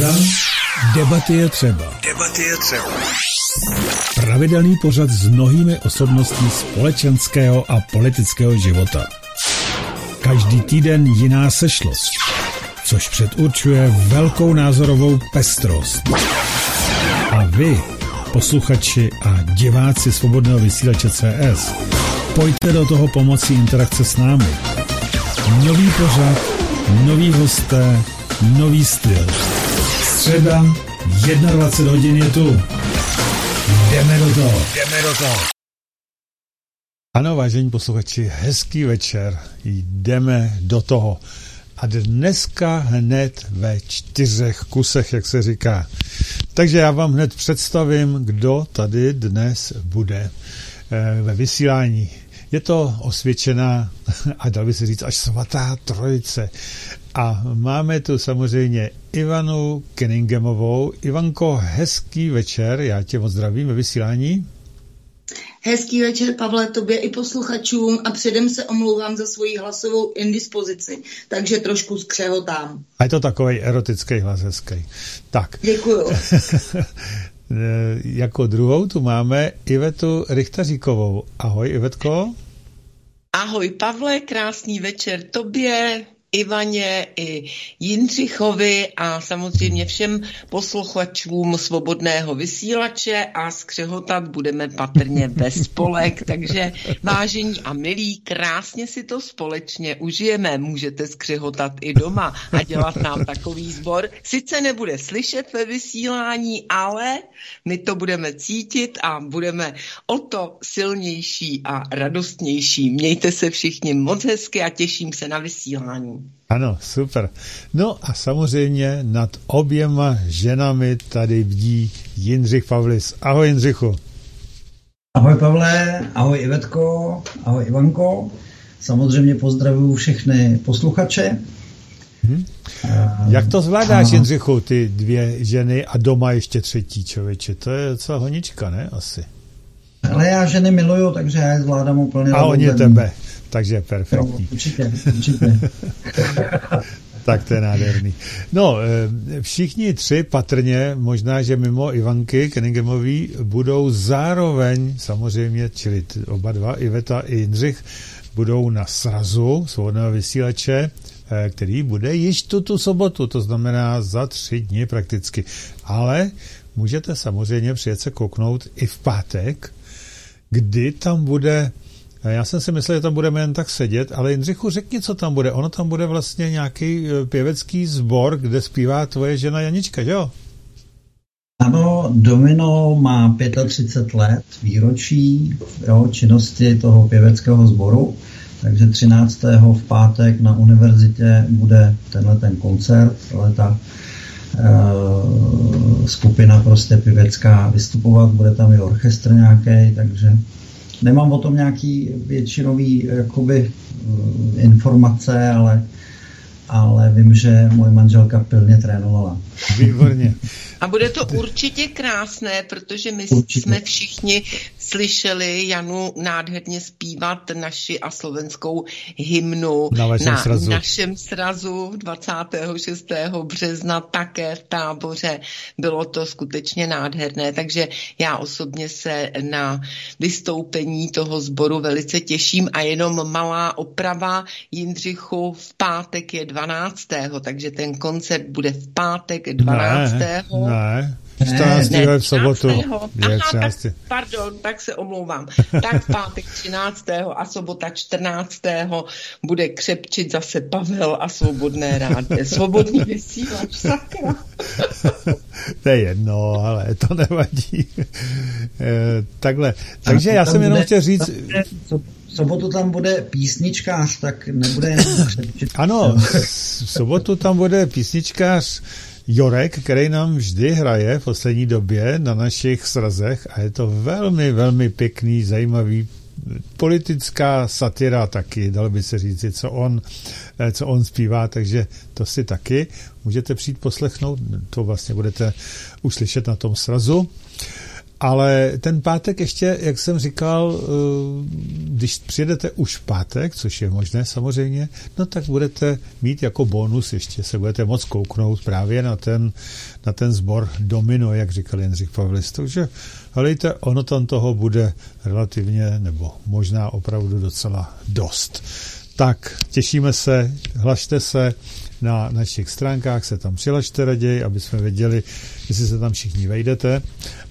středa. Debaty je třeba. Debaty je třeba. Pravidelný pořad s mnohými osobností společenského a politického života. Každý týden jiná sešlost, což předurčuje velkou názorovou pestrost. A vy, posluchači a diváci Svobodného vysílače CS, pojďte do toho pomocí interakce s námi. Nový pořad, nový hosté, nový styl. Středa, 21 hodin je tu. Jdeme do toho. Jdeme do toho. Ano, vážení posluchači, hezký večer. Jdeme do toho. A dneska hned ve čtyřech kusech, jak se říká. Takže já vám hned představím, kdo tady dnes bude eh, ve vysílání. Je to osvědčená a dal by se říct až svatá trojice. A máme tu samozřejmě Ivanu Kenningemovou. Ivanko, hezký večer, já tě moc zdravím ve vysílání. Hezký večer, Pavle, tobě i posluchačům a předem se omlouvám za svoji hlasovou indispozici, takže trošku skřehotám. A je to takový erotický hlas hezký. Tak. Děkuju. jako druhou tu máme Ivetu Richtaříkovou. Ahoj, Ivetko. Ahoj, Pavle, krásný večer tobě, Ivaně i Jindřichovi a samozřejmě všem posluchačům svobodného vysílače a skřehotat budeme patrně ve spolek, takže vážení a milí, krásně si to společně užijeme, můžete skřehotat i doma a dělat nám takový sbor. Sice nebude slyšet ve vysílání, ale my to budeme cítit a budeme o to silnější a radostnější. Mějte se všichni moc hezky a těším se na vysílání. Ano, super. No a samozřejmě nad oběma ženami tady bdí Jindřich Pavlis. Ahoj Jindřichu. Ahoj Pavle, ahoj Ivetko, ahoj Ivanko. Samozřejmě pozdravuju všechny posluchače. Hmm. Jak to zvládáš, a... Jindřichu, ty dvě ženy a doma ještě třetí člověče? To je docela honička, ne? Asi. Ale já ženy miluju, takže já je zvládám úplně. A oni tebe. Takže perfektní. No, určitě, určitě. tak to je nádherný. No, eh, všichni tři patrně, možná, že mimo Ivanky Kenningemový, budou zároveň, samozřejmě, čili oba dva, Iveta i Jindřich, budou na srazu svobodného vysílače, eh, který bude již tuto sobotu, to znamená za tři dny prakticky. Ale můžete samozřejmě přijet se kouknout i v pátek, kdy tam bude já jsem si myslel, že tam budeme jen tak sedět, ale Jindřichu, řekni, co tam bude. Ono tam bude vlastně nějaký e, pěvecký sbor, kde zpívá tvoje žena Janička, jo? Ano, Domino má 35 let výročí jo, činnosti toho pěveckého sboru, takže 13. v pátek na univerzitě bude tenhle ten koncert, ale ta uh, skupina prostě pěvecká vystupovat, bude tam i orchestr nějaký, takže Nemám o tom nějaký většinový jakoby, eh, informace, ale, ale vím, že moje manželka pilně trénovala. Výborně. A bude to určitě krásné, protože my určitě. jsme všichni slyšeli Janu nádherně zpívat naši a slovenskou hymnu na, na srazu. našem srazu 26. března také v táboře. Bylo to skutečně nádherné, takže já osobně se na vystoupení toho sboru velice těším a jenom malá oprava Jindřichu v pátek je 12. takže ten koncert bude v pátek 12. Ne, ne. 14. Ne, v sobotu. Je Aha, 13. Tak, pardon, tak se omlouvám. Tak v pátek 13. a sobota 14. bude křepčit zase Pavel a svobodné rád. Svobodný vysílač, sakra. to je jedno, ale to nevadí. E, takhle. Takže já jsem jenom chtěl říct... V sobotu tam bude písničkář, tak nebude Ano, v sobotu tam bude písničkář Jorek, který nám vždy hraje v poslední době na našich srazech a je to velmi, velmi pěkný, zajímavý politická satira taky, dalo by se říct, co on, eh, co on zpívá, takže to si taky můžete přijít poslechnout, to vlastně budete uslyšet na tom srazu. Ale ten pátek ještě, jak jsem říkal, když přijedete už v pátek, což je možné samozřejmě, no tak budete mít jako bonus, ještě se budete moc kouknout právě na ten, na ten sbor Domino, jak říkal Jindřich Pavlis. Takže helejte, ono tam toho bude relativně, nebo možná opravdu docela dost. Tak, těšíme se, hlašte se, na našich stránkách se tam přilačte raději, aby jsme věděli, jestli se tam všichni vejdete,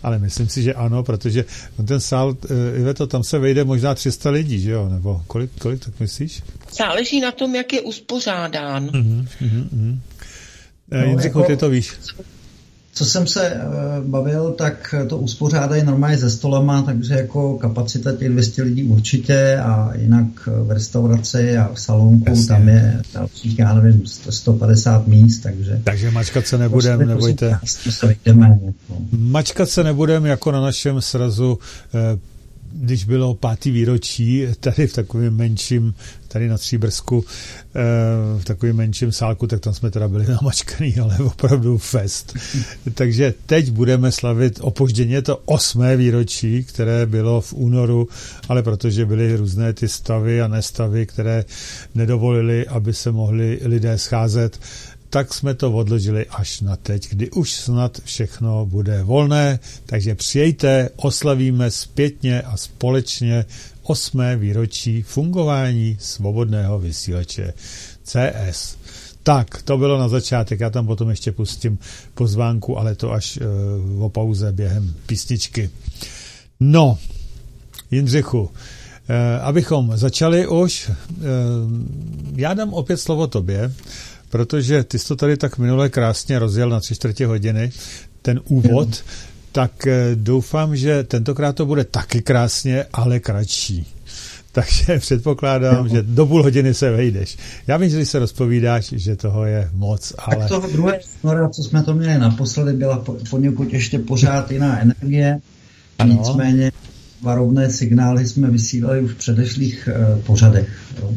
ale myslím si, že ano, protože ten sál, eh, Iveto, tam se vejde možná 300 lidí, že jo, nebo kolik, kolik tak myslíš? Záleží na tom, jak je uspořádán. Uh-huh, uh-huh. No, Jindřichu, jako... ty to víš co jsem se uh, bavil, tak to uspořádají normálně ze stolama, takže jako kapacita těch 200 lidí určitě a jinak v restauraci a v salonku Jasně. tam je dalších, já nevím, 150 míst, takže... Takže mačkat se nebudem, prostě, nebojte. Se jdeme, jako. Mačkat se nebudem jako na našem srazu uh, když bylo pátý výročí tady v takovém menším, tady na Stříbrsku, eh, v takovém menším sálku, tak tam jsme teda byli namačkaný, ale opravdu fest. Takže teď budeme slavit opožděně to osmé výročí, které bylo v únoru, ale protože byly různé ty stavy a nestavy, které nedovolili, aby se mohli lidé scházet, tak jsme to odložili až na teď, kdy už snad všechno bude volné, takže přijejte, oslavíme zpětně a společně osmé výročí fungování svobodného vysílače CS. Tak, to bylo na začátek, já tam potom ještě pustím pozvánku, ale to až uh, o pauze během písničky. No, Jindřichu, uh, abychom začali už, uh, já dám opět slovo tobě, protože ty jsi to tady tak minule krásně rozjel na tři čtvrtě hodiny, ten úvod, mm. tak eh, doufám, že tentokrát to bude taky krásně, ale kratší. Takže předpokládám, no. že do půl hodiny se vejdeš. Já vím, že když se rozpovídáš, že toho je moc, ale... Tak toho druhé snora, co jsme to měli naposledy, byla poněkud ještě pořád jiná energie. Ano. Nicméně varovné signály jsme vysílali už v předešlých uh, pořadech. Jo.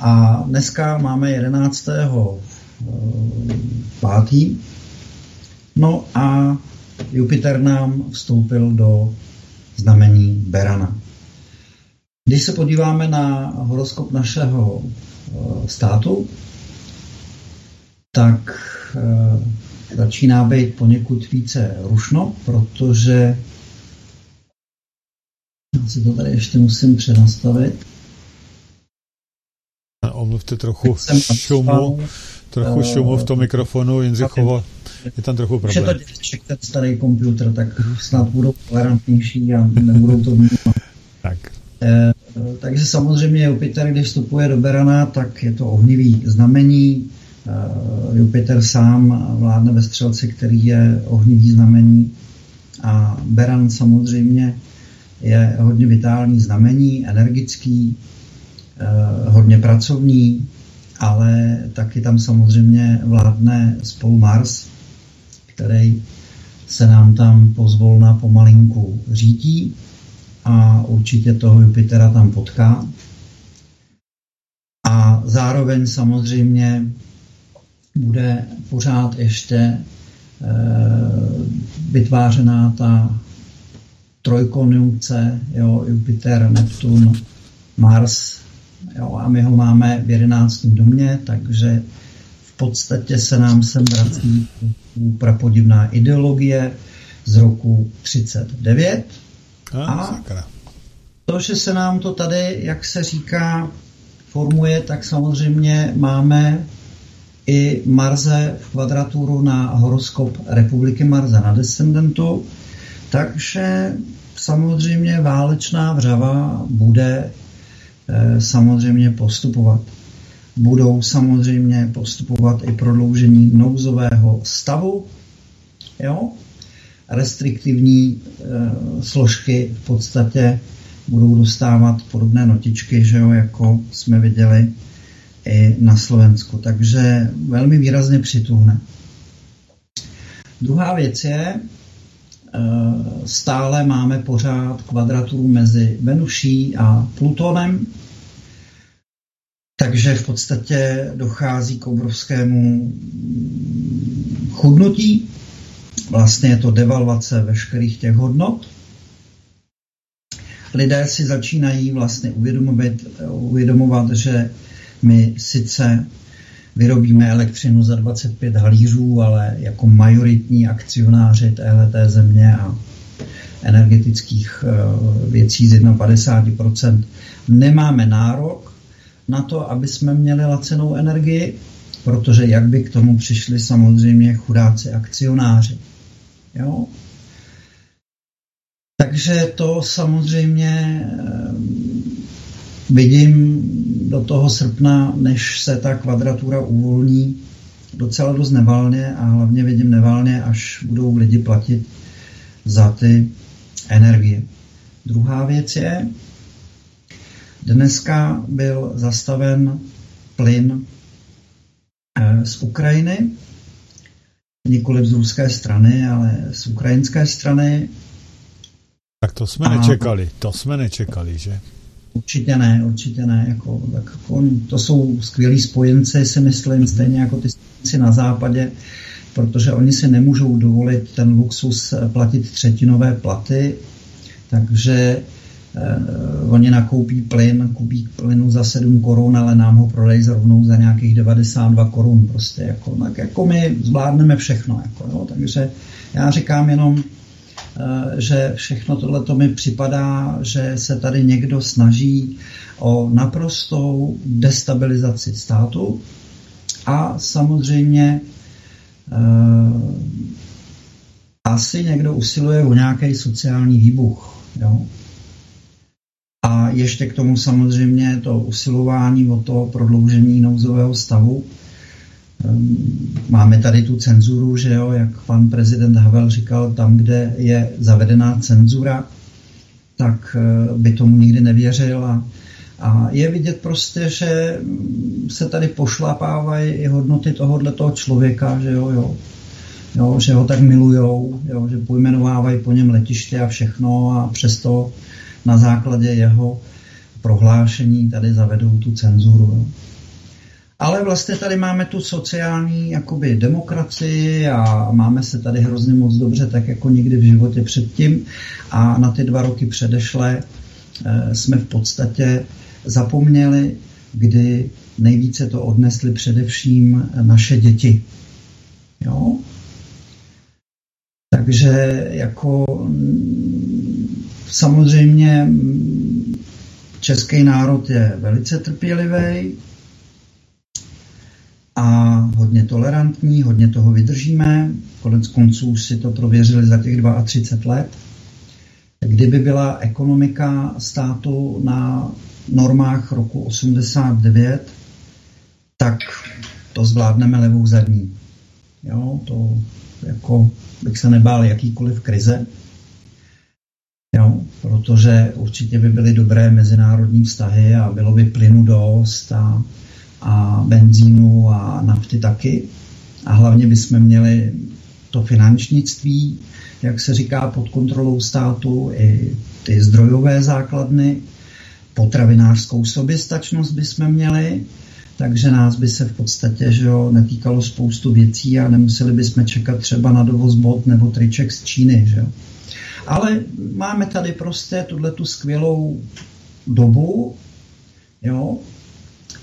A dneska máme 11. Eh, pátý. No a Jupiter nám vstoupil do znamení Berana. Když se podíváme na horoskop našeho eh, státu, tak eh, začíná být poněkud více rušno, protože já si to tady ještě musím přenastavit omluvte trochu šumu, trochu uh, šumu v tom mikrofonu, Jindřichovo, je tam trochu problém. Je to ten starý počítač, tak snad budou tolerantnější a nebudou to vnímat. tak. E, takže samozřejmě Jupiter, když vstupuje do Berana, tak je to ohnivý znamení. E, Jupiter sám vládne ve střelci, který je ohnivý znamení. A Beran samozřejmě je hodně vitální znamení, energický, Eh, hodně pracovní, ale taky tam samozřejmě vládne spolu Mars, který se nám tam pozvolna pomalinku řídí a určitě toho Jupitera tam potká. A zároveň samozřejmě bude pořád ještě e, vytvářená ta trojkonjunkce, jo, Jupiter, Neptun, Mars, Jo, a my ho máme v jedenáctém domě, takže v podstatě se nám sem vrací prapodivná ideologie z roku 39. A, a to, že se nám to tady, jak se říká, formuje, tak samozřejmě máme i Marze v kvadraturu na horoskop Republiky Marze na descendentu, takže samozřejmě válečná vřava bude samozřejmě postupovat. Budou samozřejmě postupovat i prodloužení nouzového stavu, jo? restriktivní e, složky v podstatě budou dostávat podobné notičky, že jo, jako jsme viděli i na Slovensku. Takže velmi výrazně přituhne. Druhá věc je, eh, stále máme pořád kvadraturu mezi Venuší a Plutonem, takže v podstatě dochází k obrovskému chudnutí vlastně je to devalvace veškerých těch hodnot. Lidé si začínají vlastně uvědomovat, uvědomovat že my sice vyrobíme elektřinu za 25 halířů, ale jako majoritní akcionáři téhleté země a energetických eh, věcí z 51% nemáme nárok na to, aby jsme měli lacenou energii, protože jak by k tomu přišli samozřejmě chudáci akcionáři. Jo? Takže to samozřejmě eh, vidím do toho srpna, než se ta kvadratura uvolní, docela dost nevalně a hlavně vidím nevalně, až budou lidi platit za ty energie. Druhá věc je, dneska byl zastaven plyn eh, z Ukrajiny, nikoli z ruské strany, ale z ukrajinské strany. Tak to jsme a... nečekali, to jsme nečekali, že? Určitě ne, určitě ne. Jako, tak jako, to jsou skvělí spojenci, si myslím, stejně jako ty spojenci na západě, protože oni si nemůžou dovolit ten luxus platit třetinové platy, takže eh, oni nakoupí plyn, koupí plynu za 7 korun, ale nám ho prodají rovnou za nějakých 92 korun. Prostě jako, tak jako my zvládneme všechno. Jako, jo, takže já říkám jenom, Eh, že všechno tohle to mi připadá, že se tady někdo snaží o naprostou destabilizaci státu a samozřejmě eh, asi někdo usiluje o nějaký sociální výbuch. Jo? A ještě k tomu samozřejmě to usilování o to prodloužení nouzového stavu. Ehm, máme tady tu cenzuru, že jo, jak pan prezident Havel říkal, tam, kde je zavedená cenzura, tak eh, by tomu nikdy nevěřil. A, a je vidět prostě, že se tady pošlapávají i hodnoty tohohle toho člověka, že jo, jo, jo, že ho tak milujou, jo, že pojmenovávají po něm letiště a všechno a přesto na základě jeho prohlášení tady zavedou tu cenzuru. Jo. Ale vlastně tady máme tu sociální jakoby demokracii a máme se tady hrozně moc dobře, tak jako nikdy v životě předtím. A na ty dva roky předešlé eh, jsme v podstatě zapomněli, kdy nejvíce to odnesly především naše děti. Jo? Takže jako samozřejmě mm, český národ je velice trpělivý, a hodně tolerantní, hodně toho vydržíme. Konec konců si to prověřili za těch 32 let. Kdyby byla ekonomika státu na normách roku 89, tak to zvládneme levou zadní. Jo, to jako bych se nebál jakýkoliv krize, jo, protože určitě by byly dobré mezinárodní vztahy a bylo by plynu dost a a benzínu a nafty taky. A hlavně bychom měli to finančnictví, jak se říká, pod kontrolou státu, i ty zdrojové základny, potravinářskou soběstačnost bychom měli, takže nás by se v podstatě že jo, netýkalo spoustu věcí a nemuseli bychom čekat třeba na dovoz bot nebo triček z Číny. Že jo. Ale máme tady prostě tuhle tu skvělou dobu, jo,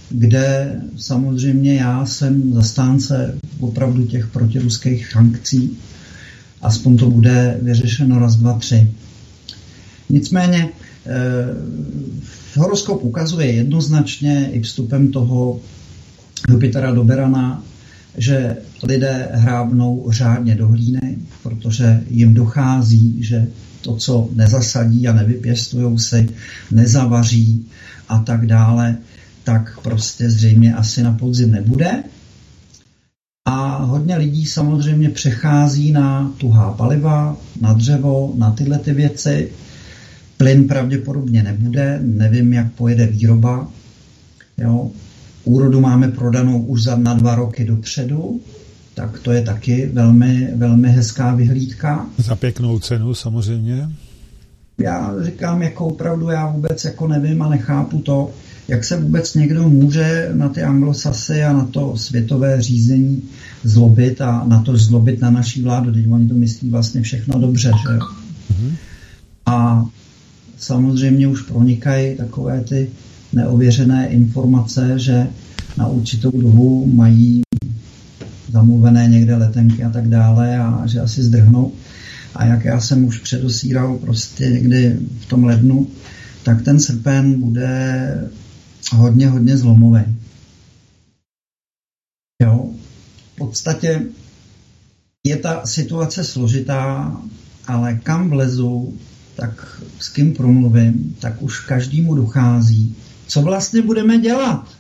kde samozřejmě já jsem zastánce opravdu těch protiruských sankcí. Aspoň to bude vyřešeno raz, dva, tři. Nicméně eh, horoskop ukazuje jednoznačně i vstupem toho Jupitera do Berana, že lidé hrábnou řádně do hlíny, protože jim dochází, že to, co nezasadí a nevypěstují si, nezavaří a tak dále, tak prostě zřejmě asi na podzim nebude. A hodně lidí samozřejmě přechází na tuhá paliva, na dřevo, na tyhle ty věci. Plyn pravděpodobně nebude, nevím, jak pojede výroba. Jo. Úrodu máme prodanou už za na dva roky dopředu, tak to je taky velmi, velmi hezká vyhlídka. Za pěknou cenu samozřejmě. Já říkám, jako opravdu já vůbec jako nevím a nechápu to, jak se vůbec někdo může na ty anglosasy a na to světové řízení zlobit a na to zlobit na naší vládu. Teď oni to myslí vlastně všechno dobře, že jo. Mm-hmm. A samozřejmě už pronikají takové ty neověřené informace, že na určitou dobu mají zamluvené někde letenky a tak dále a že asi zdrhnou. A jak já jsem už předosíral prostě někdy v tom lednu, tak ten srpen bude hodně, hodně zlomový. Jo, v podstatě je ta situace složitá, ale kam vlezu, tak s kým promluvím, tak už každému dochází, co vlastně budeme dělat.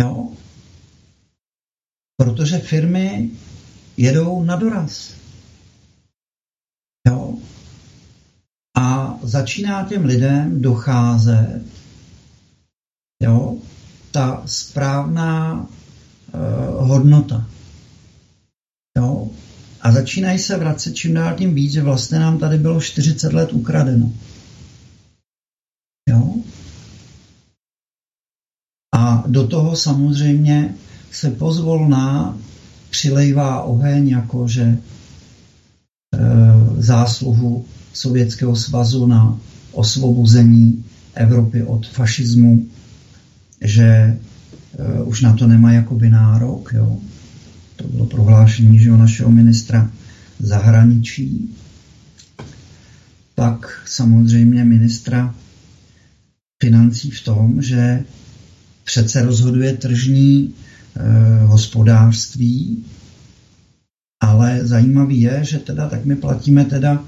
Jo? Protože firmy jedou na doraz. Jo? A začíná těm lidem docházet jo, ta správná uh, hodnota. Jo? A začínají se vracet čím dál tím víc, že vlastně nám tady bylo 40 let ukradeno. Jo? A do toho samozřejmě se pozvolná přilejvá oheň, jakože e, zásluhu Sovětského svazu na osvobození Evropy od fašismu, že e, už na to nemá jakoby nárok. Jo. To bylo prohlášení že našeho ministra zahraničí. Pak samozřejmě ministra financí v tom, že přece rozhoduje tržní e, hospodářství, ale zajímavý je, že teda tak my platíme teda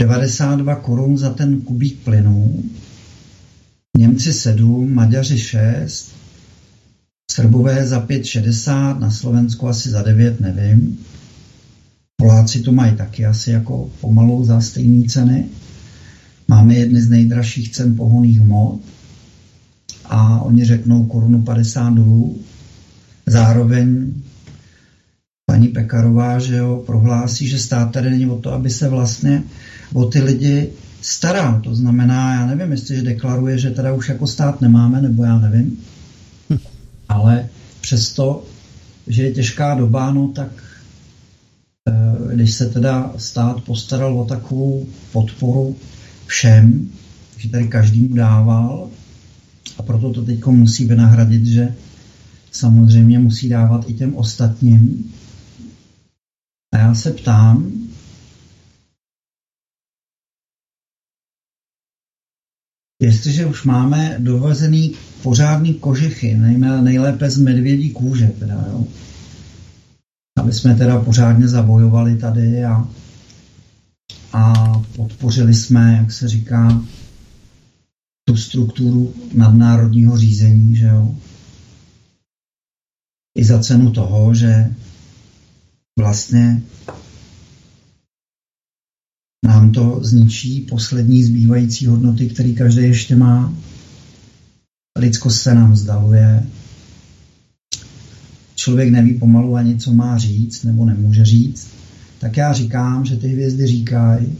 92 korun za ten kubík plynu, Němci 7, Maďaři 6, Srbové za 5,60, na Slovensku asi za 9, nevím. Poláci to mají taky asi jako pomalu za stejné ceny. Máme jedny z nejdražších cen pohoných hmot a oni řeknou korunu 50 dolů. Zároveň paní Pekarová, že jo, prohlásí, že stát tady není o to, aby se vlastně o ty lidi staral. To znamená, já nevím, jestli deklaruje, že teda už jako stát nemáme, nebo já nevím. Hm. Ale přesto, že je těžká doba, no tak eh, když se teda stát postaral o takovou podporu všem, že tady každému dával, a proto to teď musí vynahradit, že samozřejmě musí dávat i těm ostatním. A já se ptám, jestliže už máme dovezený pořádný kožichy, nejlépe z medvědí kůže, teda, jo, aby jsme teda pořádně zabojovali tady a, a podpořili jsme, jak se říká, tu strukturu nadnárodního řízení, že jo. I za cenu toho, že vlastně nám to zničí poslední zbývající hodnoty, které každý ještě má. Lidskost se nám vzdaluje. Člověk neví pomalu ani, co má říct, nebo nemůže říct. Tak já říkám, že ty hvězdy říkají,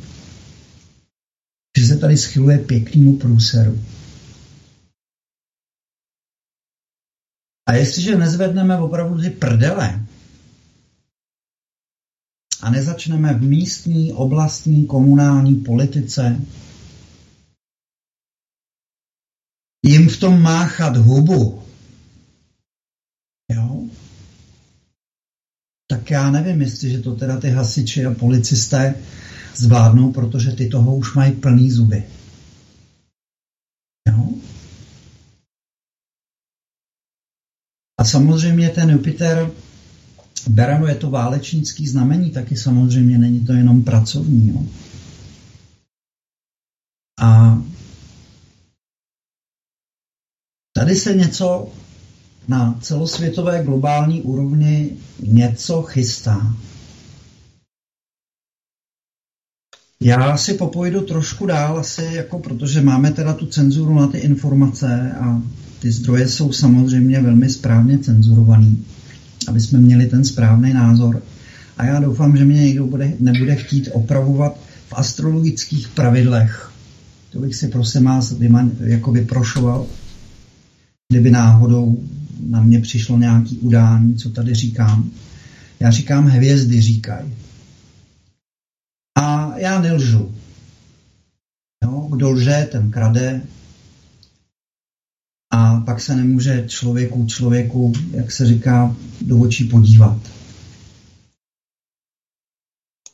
že se tady schyluje pěknému průseru. A jestliže nezvedneme opravdu ty prdele a nezačneme v místní, oblastní, komunální politice jim v tom máchat hubu, jo, tak já nevím, jestli to teda ty hasiči a policisté zvládnou, protože ty toho už mají plný zuby. Jo? A samozřejmě ten Jupiter, Berano je to válečnický znamení, taky samozřejmě není to jenom pracovní. Jo? A tady se něco na celosvětové globální úrovni něco chystá. Já si popojdu trošku dál, asi jako protože máme teda tu cenzuru na ty informace a ty zdroje jsou samozřejmě velmi správně cenzurovaný, aby jsme měli ten správný názor. A já doufám, že mě někdo bude, nebude chtít opravovat v astrologických pravidlech. To bych si prosím vás vyman, jako vyprošoval, kdyby náhodou na mě přišlo nějaký udání, co tady říkám. Já říkám, hvězdy říkají. A já nelžu. Jo, kdo lže, ten krade. A pak se nemůže člověku, člověku, jak se říká, do očí podívat.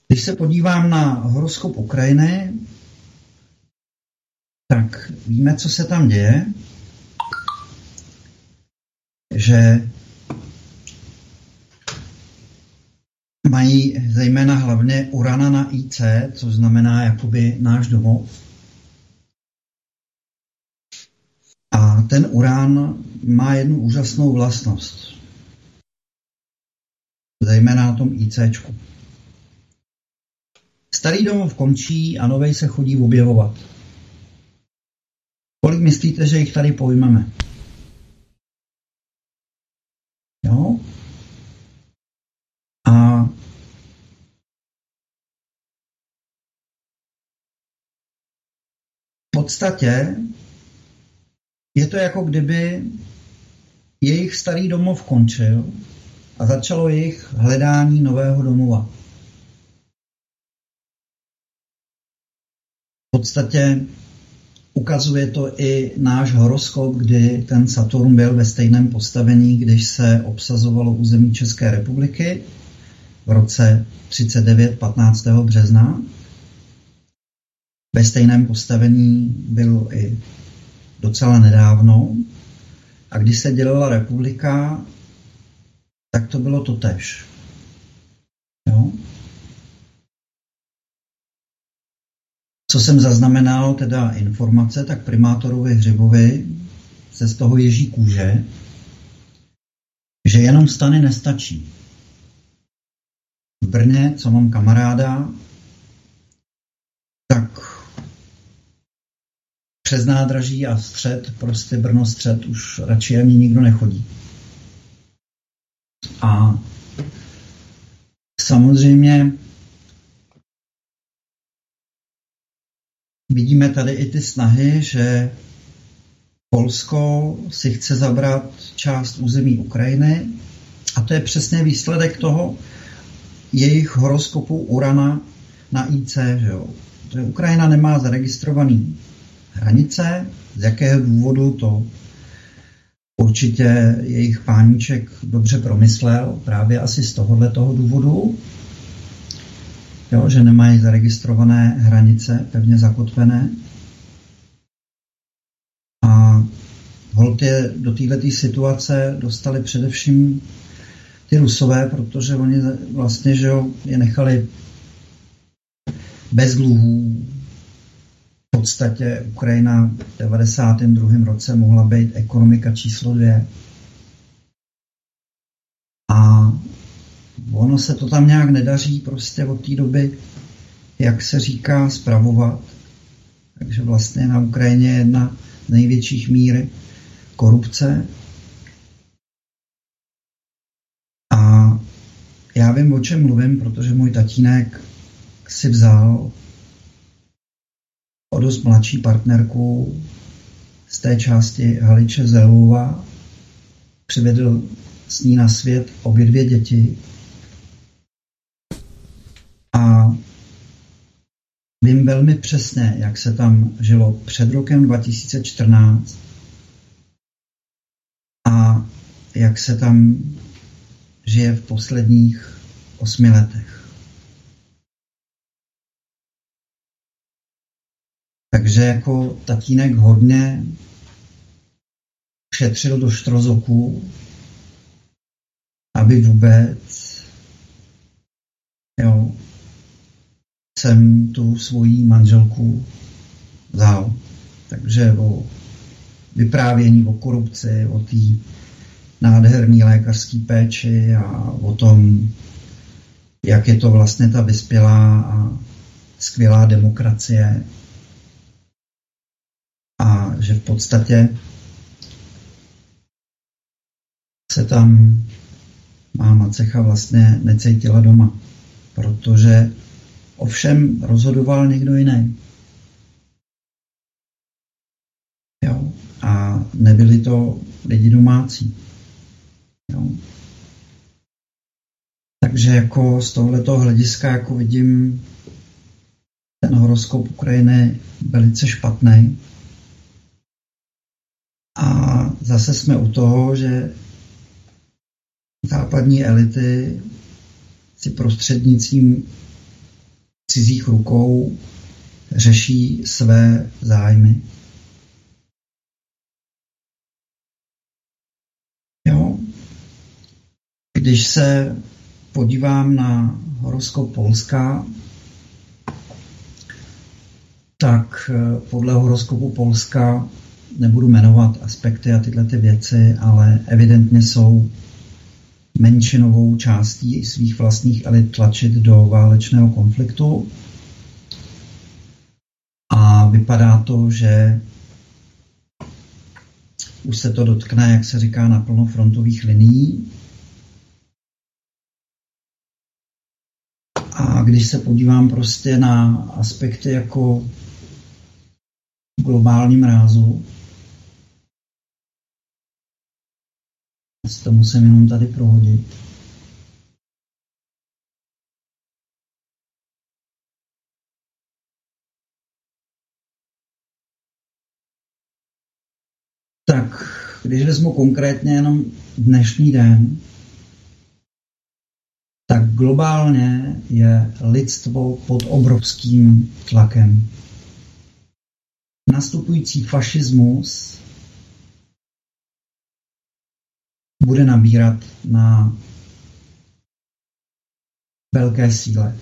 Když se podívám na horoskop Ukrajiny, tak víme, co se tam děje, že mají zejména hlavně Urana na IC, což znamená jakoby náš domov. A ten Uran má jednu úžasnou vlastnost. Zejména na tom ICčku. Starý domov končí a novej se chodí objevovat. Kolik myslíte, že jich tady pojmeme? Jo? A v podstatě je to jako kdyby jejich starý domov končil a začalo jejich hledání nového domova. V podstatě ukazuje to i náš horoskop, kdy ten Saturn byl ve stejném postavení, když se obsazovalo území České republiky v roce 39. 15. března. Ve stejném postavení byl i docela nedávno. A když se dělala republika, tak to bylo to tež. Jo? Co jsem zaznamenal, teda informace, tak primátorovi Hřibovi se z toho ježí kůže, že jenom stany nestačí. V Brně, co mám kamaráda, tak přes nádraží a střed, prostě Brno střed, už radši ani nikdo nechodí. A samozřejmě vidíme tady i ty snahy, že Polsko si chce zabrat část území Ukrajiny a to je přesně výsledek toho jejich horoskopu Urana na IC. Že jo. Ukrajina nemá zaregistrovaný hranice, z jakého důvodu to určitě jejich páníček dobře promyslel, právě asi z tohohle toho důvodu jo, že nemají zaregistrované hranice pevně zakotvené. A hold je do této situace dostali především ty Rusové, protože oni vlastně že jo, je nechali bez dluhů. Podstatě Ukrajina v 92. roce mohla být ekonomika číslo dvě. A ono se to tam nějak nedaří prostě od té doby, jak se říká, spravovat. Takže vlastně na Ukrajině je jedna z největších míry korupce. A já vím, o čem mluvím, protože můj tatínek si vzal o dost mladší partnerku z té části Haliče Zelova, přivedl s ní na svět obě dvě děti a vím velmi přesně, jak se tam žilo před rokem 2014 a jak se tam žije v posledních osmi letech. Takže jako tatínek hodně šetřil do štrozoků, aby vůbec jo, jsem tu svoji manželku vzal. Takže o vyprávění o korupci, o té nádherné lékařské péči a o tom, jak je to vlastně ta vyspělá a skvělá demokracie. A že v podstatě se tam má macecha vlastně necítila doma, protože Ovšem rozhodoval někdo jiný. Jo? A nebyli to lidi domácí. Jo. Takže jako z tohoto hlediska jako vidím ten horoskop Ukrajiny velice špatný. A zase jsme u toho, že západní elity si prostřednictvím cizích rukou řeší své zájmy. Jo. Když se podívám na horoskop Polska, tak eh, podle horoskopu Polska nebudu jmenovat aspekty a tyhle ty věci, ale evidentně jsou menšinovou částí svých vlastních elit tlačit do válečného konfliktu. A vypadá to, že už se to dotkne, jak se říká, na plnofrontových linií. A když se podívám prostě na aspekty jako globálním rázu, to musím jenom tady prohodit. Tak, když vezmu konkrétně jenom dnešní den, tak globálně je lidstvo pod obrovským tlakem. Nastupující fašismus bude nabírat na velké síle.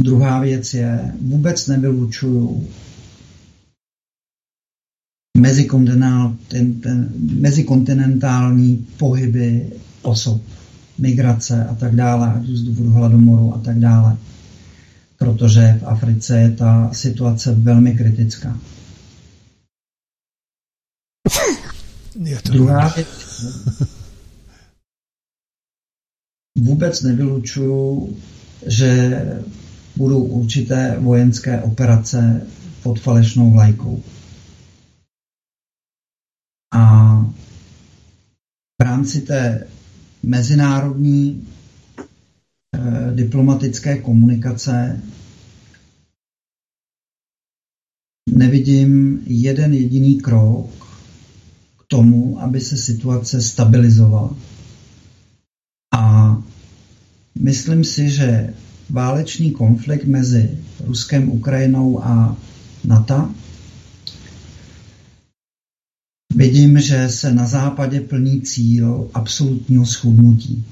Druhá věc je, vůbec nevylučuju mezikontinentální pohyby osob, migrace a tak dále, ať z důvodu hladomoru a tak dále. Protože v Africe je ta situace velmi kritická. Je to Druhá věc. Vůbec nevylučuju, že budou určité vojenské operace pod falešnou vlajkou. A v rámci té mezinárodní eh, diplomatické komunikace nevidím jeden jediný krok tomu, aby se situace stabilizovala. A myslím si, že válečný konflikt mezi Ruskem, Ukrajinou a NATO Vidím, že se na západě plní cíl absolutního schudnutí.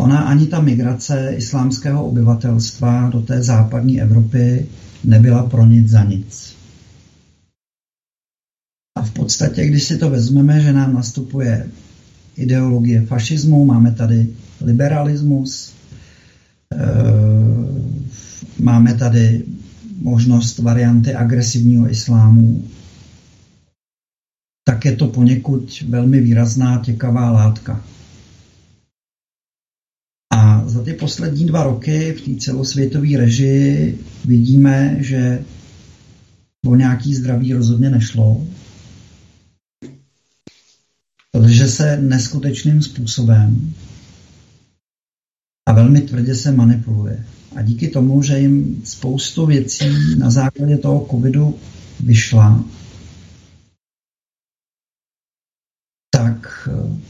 Ona ani ta migrace islámského obyvatelstva do té západní Evropy nebyla pro nic za nic. A v podstatě, když si to vezmeme, že nám nastupuje ideologie fašismu, máme tady liberalismus, eh, máme tady možnost varianty agresivního islámu, tak je to poněkud velmi výrazná těkavá látka. A za ty poslední dva roky v té celosvětové režii vidíme, že o nějaký zdraví rozhodně nešlo, protože se neskutečným způsobem a velmi tvrdě se manipuluje. A díky tomu, že jim spoustu věcí na základě toho covidu vyšla, tak eh,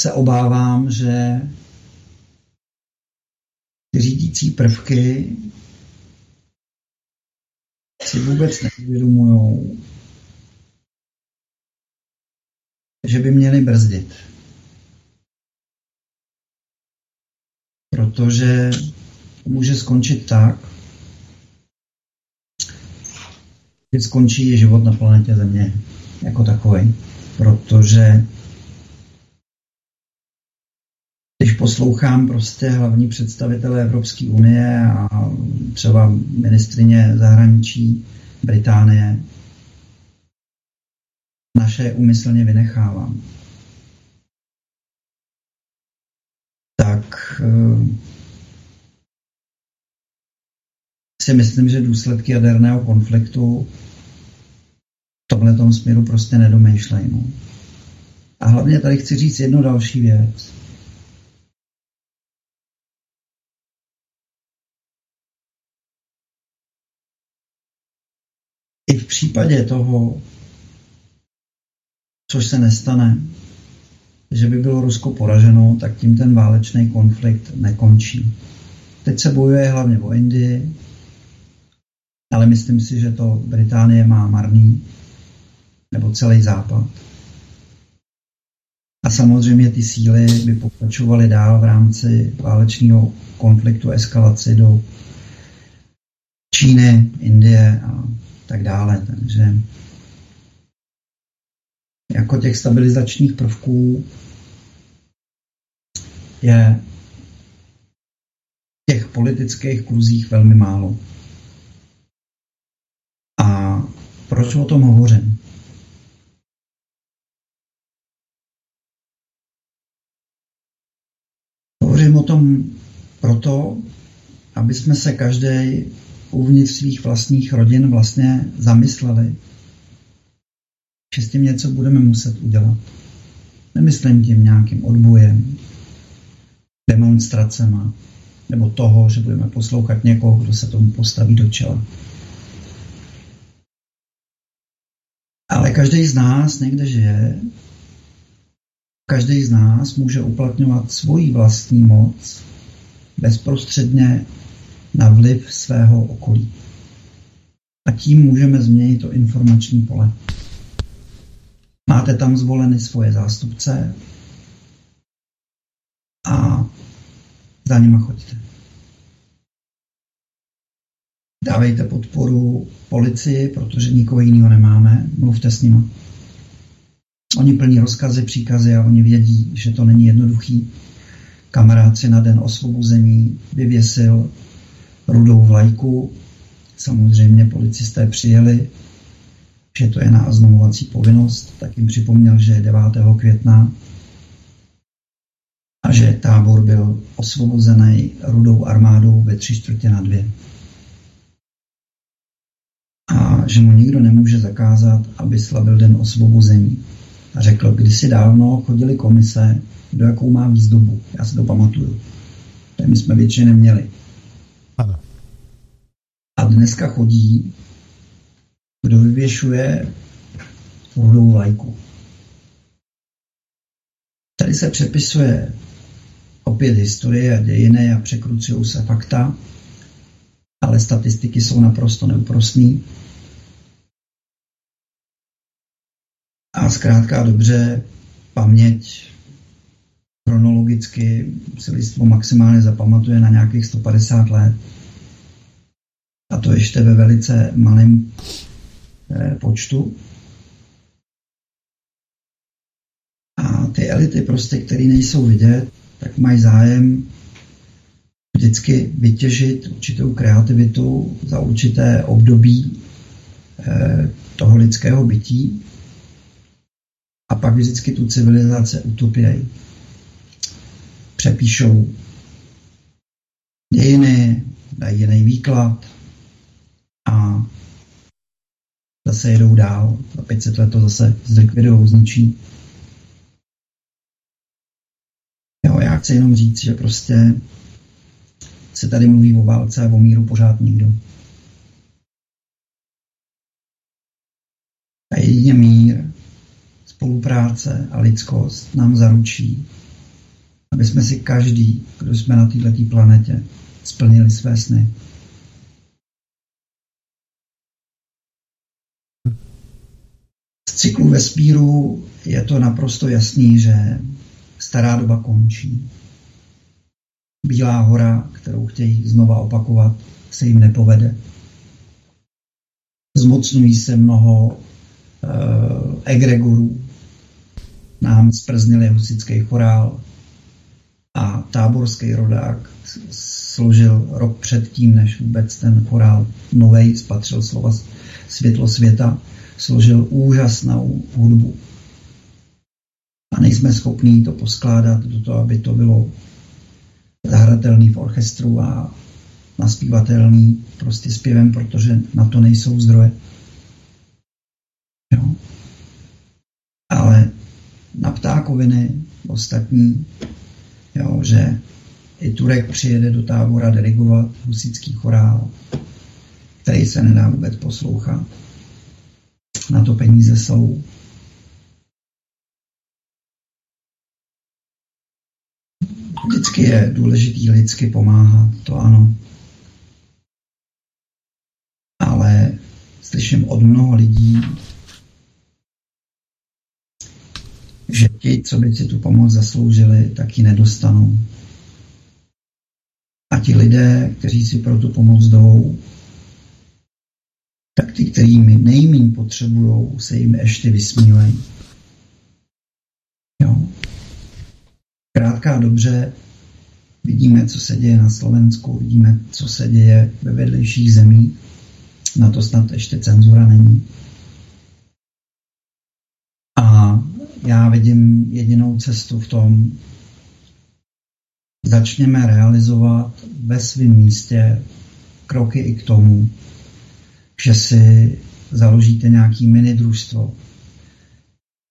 se obávám, že ty řídící prvky si vůbec neuvědomují, že by měli brzdit. Protože může skončit tak, že skončí život na planetě Země jako takový protože když poslouchám prostě hlavní představitele Evropské unie a třeba ministrině zahraničí Británie, naše umyslně vynechávám. Tak eh, si myslím, že důsledky jaderného konfliktu tomhle tom směru prostě nedomýšlej. No. A hlavně tady chci říct jednu další věc. I v případě toho, což se nestane, že by bylo Rusko poraženo, tak tím ten válečný konflikt nekončí. Teď se bojuje hlavně o Indii, ale myslím si, že to Británie má marný, nebo celý západ. A samozřejmě ty síly by pokračovaly dál v rámci válečného konfliktu, eskalaci do Číny, Indie a tak dále. Takže jako těch stabilizačních prvků je v těch politických kruzích velmi málo. A proč o tom hovořím? Hovořím o tom proto, aby jsme se každý uvnitř svých vlastních rodin vlastně zamysleli, že s tím něco budeme muset udělat. Nemyslím tím nějakým odbojem, demonstracema, nebo toho, že budeme poslouchat někoho, kdo se tomu postaví do čela. Ale každý z nás někde žije, každý z nás může uplatňovat svoji vlastní moc bezprostředně na vliv svého okolí. A tím můžeme změnit to informační pole. Máte tam zvoleny svoje zástupce a za nima choďte. Dávejte podporu policii, protože nikoho jiného nemáme. Mluvte s nimi. Oni plní rozkazy, příkazy a oni vědí, že to není jednoduchý. Kamarád si na den osvobození vyvěsil rudou vlajku. Samozřejmě policisté přijeli, že to je na oznamovací povinnost, tak jim připomněl, že je 9. května a že tábor byl osvobozený rudou armádou ve tři čtvrtě na dvě. A že mu nikdo nemůže zakázat, aby slavil den osvobození. A řekl, kdysi dávno chodili komise, do jakou má výzdobu. Já si to pamatuju. To my jsme většině neměli. Ano. A dneska chodí kdo vyvěšuje rudou vlajku. Tady se přepisuje opět historie a dějiny a překrucují se fakta, ale statistiky jsou naprosto neúprostné. A zkrátka dobře, paměť chronologicky se lidstvo maximálně zapamatuje na nějakých 150 let. A to ještě ve velice malém počtu. A ty elity prostě, které nejsou vidět, tak mají zájem vždycky vytěžit určitou kreativitu za určité období eh, toho lidského bytí a pak vždycky tu civilizace utopějí. Přepíšou dějiny, dají jiný výklad a zase jedou dál, za 500 let to zase zlikvidujou, zničí. Jo, já chci jenom říct, že prostě se tady mluví o válce a o míru pořád nikdo. A jedině mír, spolupráce a lidskost nám zaručí, aby jsme si každý, kdo jsme na této planetě, splnili své sny. Cyklu vesmíru je to naprosto jasný, že stará doba končí. Bílá hora, kterou chtějí znova opakovat, se jim nepovede. Zmocňují se mnoho uh, egregorů. Nám sprznili husický chorál a táborský rodák složil rok předtím, než vůbec ten chorál novej spatřil slova světlo světa, složil úžasnou hudbu. A nejsme schopní to poskládat do toho, aby to bylo zahratelný v orchestru a naspívatelný prostě zpěvem, protože na to nejsou zdroje. Jo. na ptákoviny ostatní, jo, že i Turek přijede do tábora dirigovat husický chorál, který se nedá vůbec poslouchat. Na to peníze jsou. Vždycky je důležitý lidsky pomáhat, to ano. Ale slyším od mnoha lidí, že ti, co by si tu pomoc zasloužili, tak ji nedostanou. A ti lidé, kteří si pro tu pomoc jdou, tak ty, kteří mi nejméně potřebují, se jim ještě vysmívají. Jo. Krátka dobře, vidíme, co se děje na Slovensku, vidíme, co se děje ve vedlejších zemích. Na to snad ještě cenzura není. A já vidím jedinou cestu v tom, začněme realizovat ve svém místě kroky i k tomu, že si založíte nějaký mini družstvo,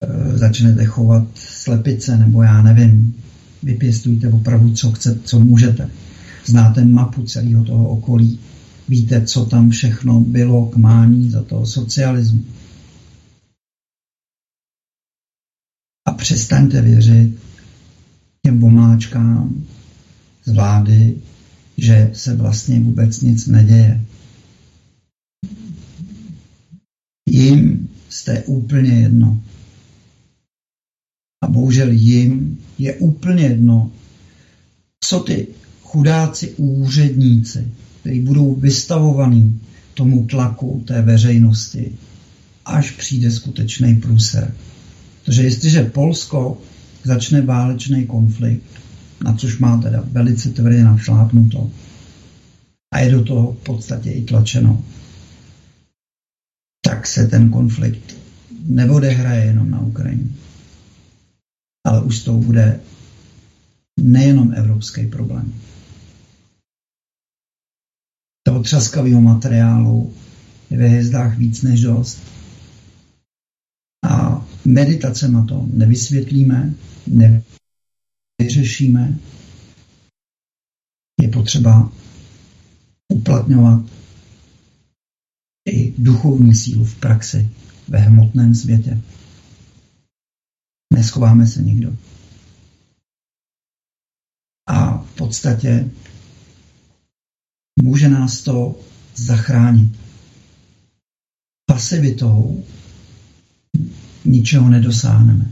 e, začnete chovat slepice, nebo já nevím, vypěstujte opravdu, co chcete, co můžete. Znáte mapu celého toho okolí, víte, co tam všechno bylo k mání za toho socialismu. A přestaňte věřit těm omáčkám z vlády, že se vlastně vůbec nic neděje. Jim jste úplně jedno. A bohužel jim je úplně jedno, co ty chudáci úředníci, kteří budou vystavovaní tomu tlaku té veřejnosti, až přijde skutečný průser. Protože jestliže Polsko začne válečný konflikt, na což má teda velice tvrdě našlápnuto, a je do toho v podstatě i tlačeno, tak se ten konflikt neodehraje jenom na Ukrajině. Ale už to bude nejenom evropský problém. Toho třaskavého materiálu je ve hvězdách víc než dost. A meditace na to nevysvětlíme, nevyřešíme. Je potřeba uplatňovat i duchovní sílu v praxi ve hmotném světě. Neschováme se nikdo. A v podstatě může nás to zachránit. Pasivitou ničeho nedosáhneme.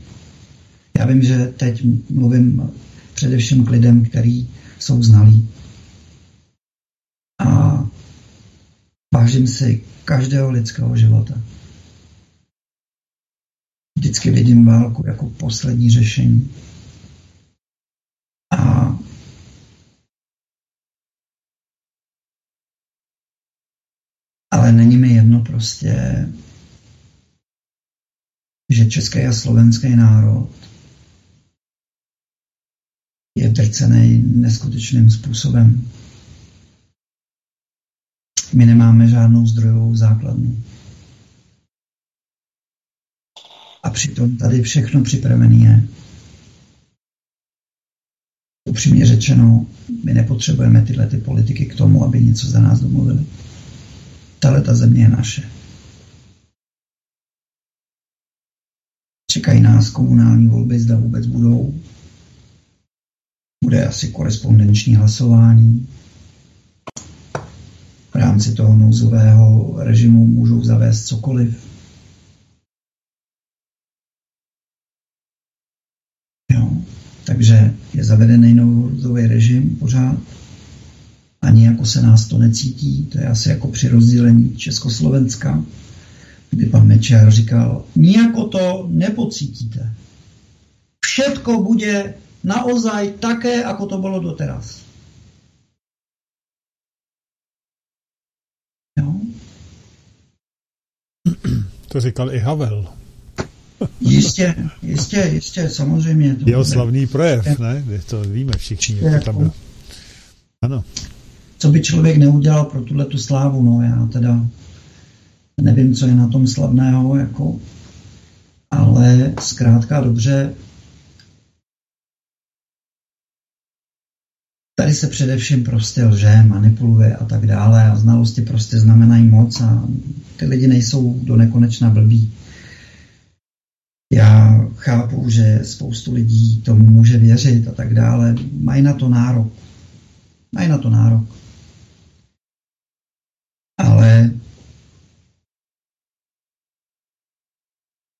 Já vím, že teď mluvím především k lidem, kteří jsou znalí. A vážím si každého lidského života. Vždycky vidím válku jako poslední řešení. A ale není mi jedno prostě, že český a slovenský národ je drcený neskutečným způsobem. My nemáme žádnou zdrojovou základnu. A přitom tady všechno připravené je. Upřímně řečeno, my nepotřebujeme tyhle ty politiky k tomu, aby něco za nás domluvili. Tahle ta země je naše. Čekají nás komunální volby, zda vůbec budou. Bude asi korespondenční hlasování. V rámci toho nouzového režimu můžou zavést cokoliv. Jo. Takže je zavedený nouzový režim pořád. Ani jako se nás to necítí. To je asi jako při rozdělení Československa kdy pan Mečer říkal, nijako to nepocítíte. Všetko bude naozaj také, ako to bylo doteraz. To říkal i Havel. Jistě, jistě, jistě, samozřejmě. To Jeho slavný projev, ne? To víme všichni, jak to tam bylo. Ano. Co by člověk neudělal pro tuhle tu slávu, no já teda Nevím, co je na tom slavného, jako, ale zkrátka dobře tady se především prostě lže, manipuluje a tak dále a znalosti prostě znamenají moc a ty lidi nejsou do nekonečna blbí. Já chápu, že spoustu lidí tomu může věřit a tak dále. Mají na to nárok. Mají na to nárok. Ale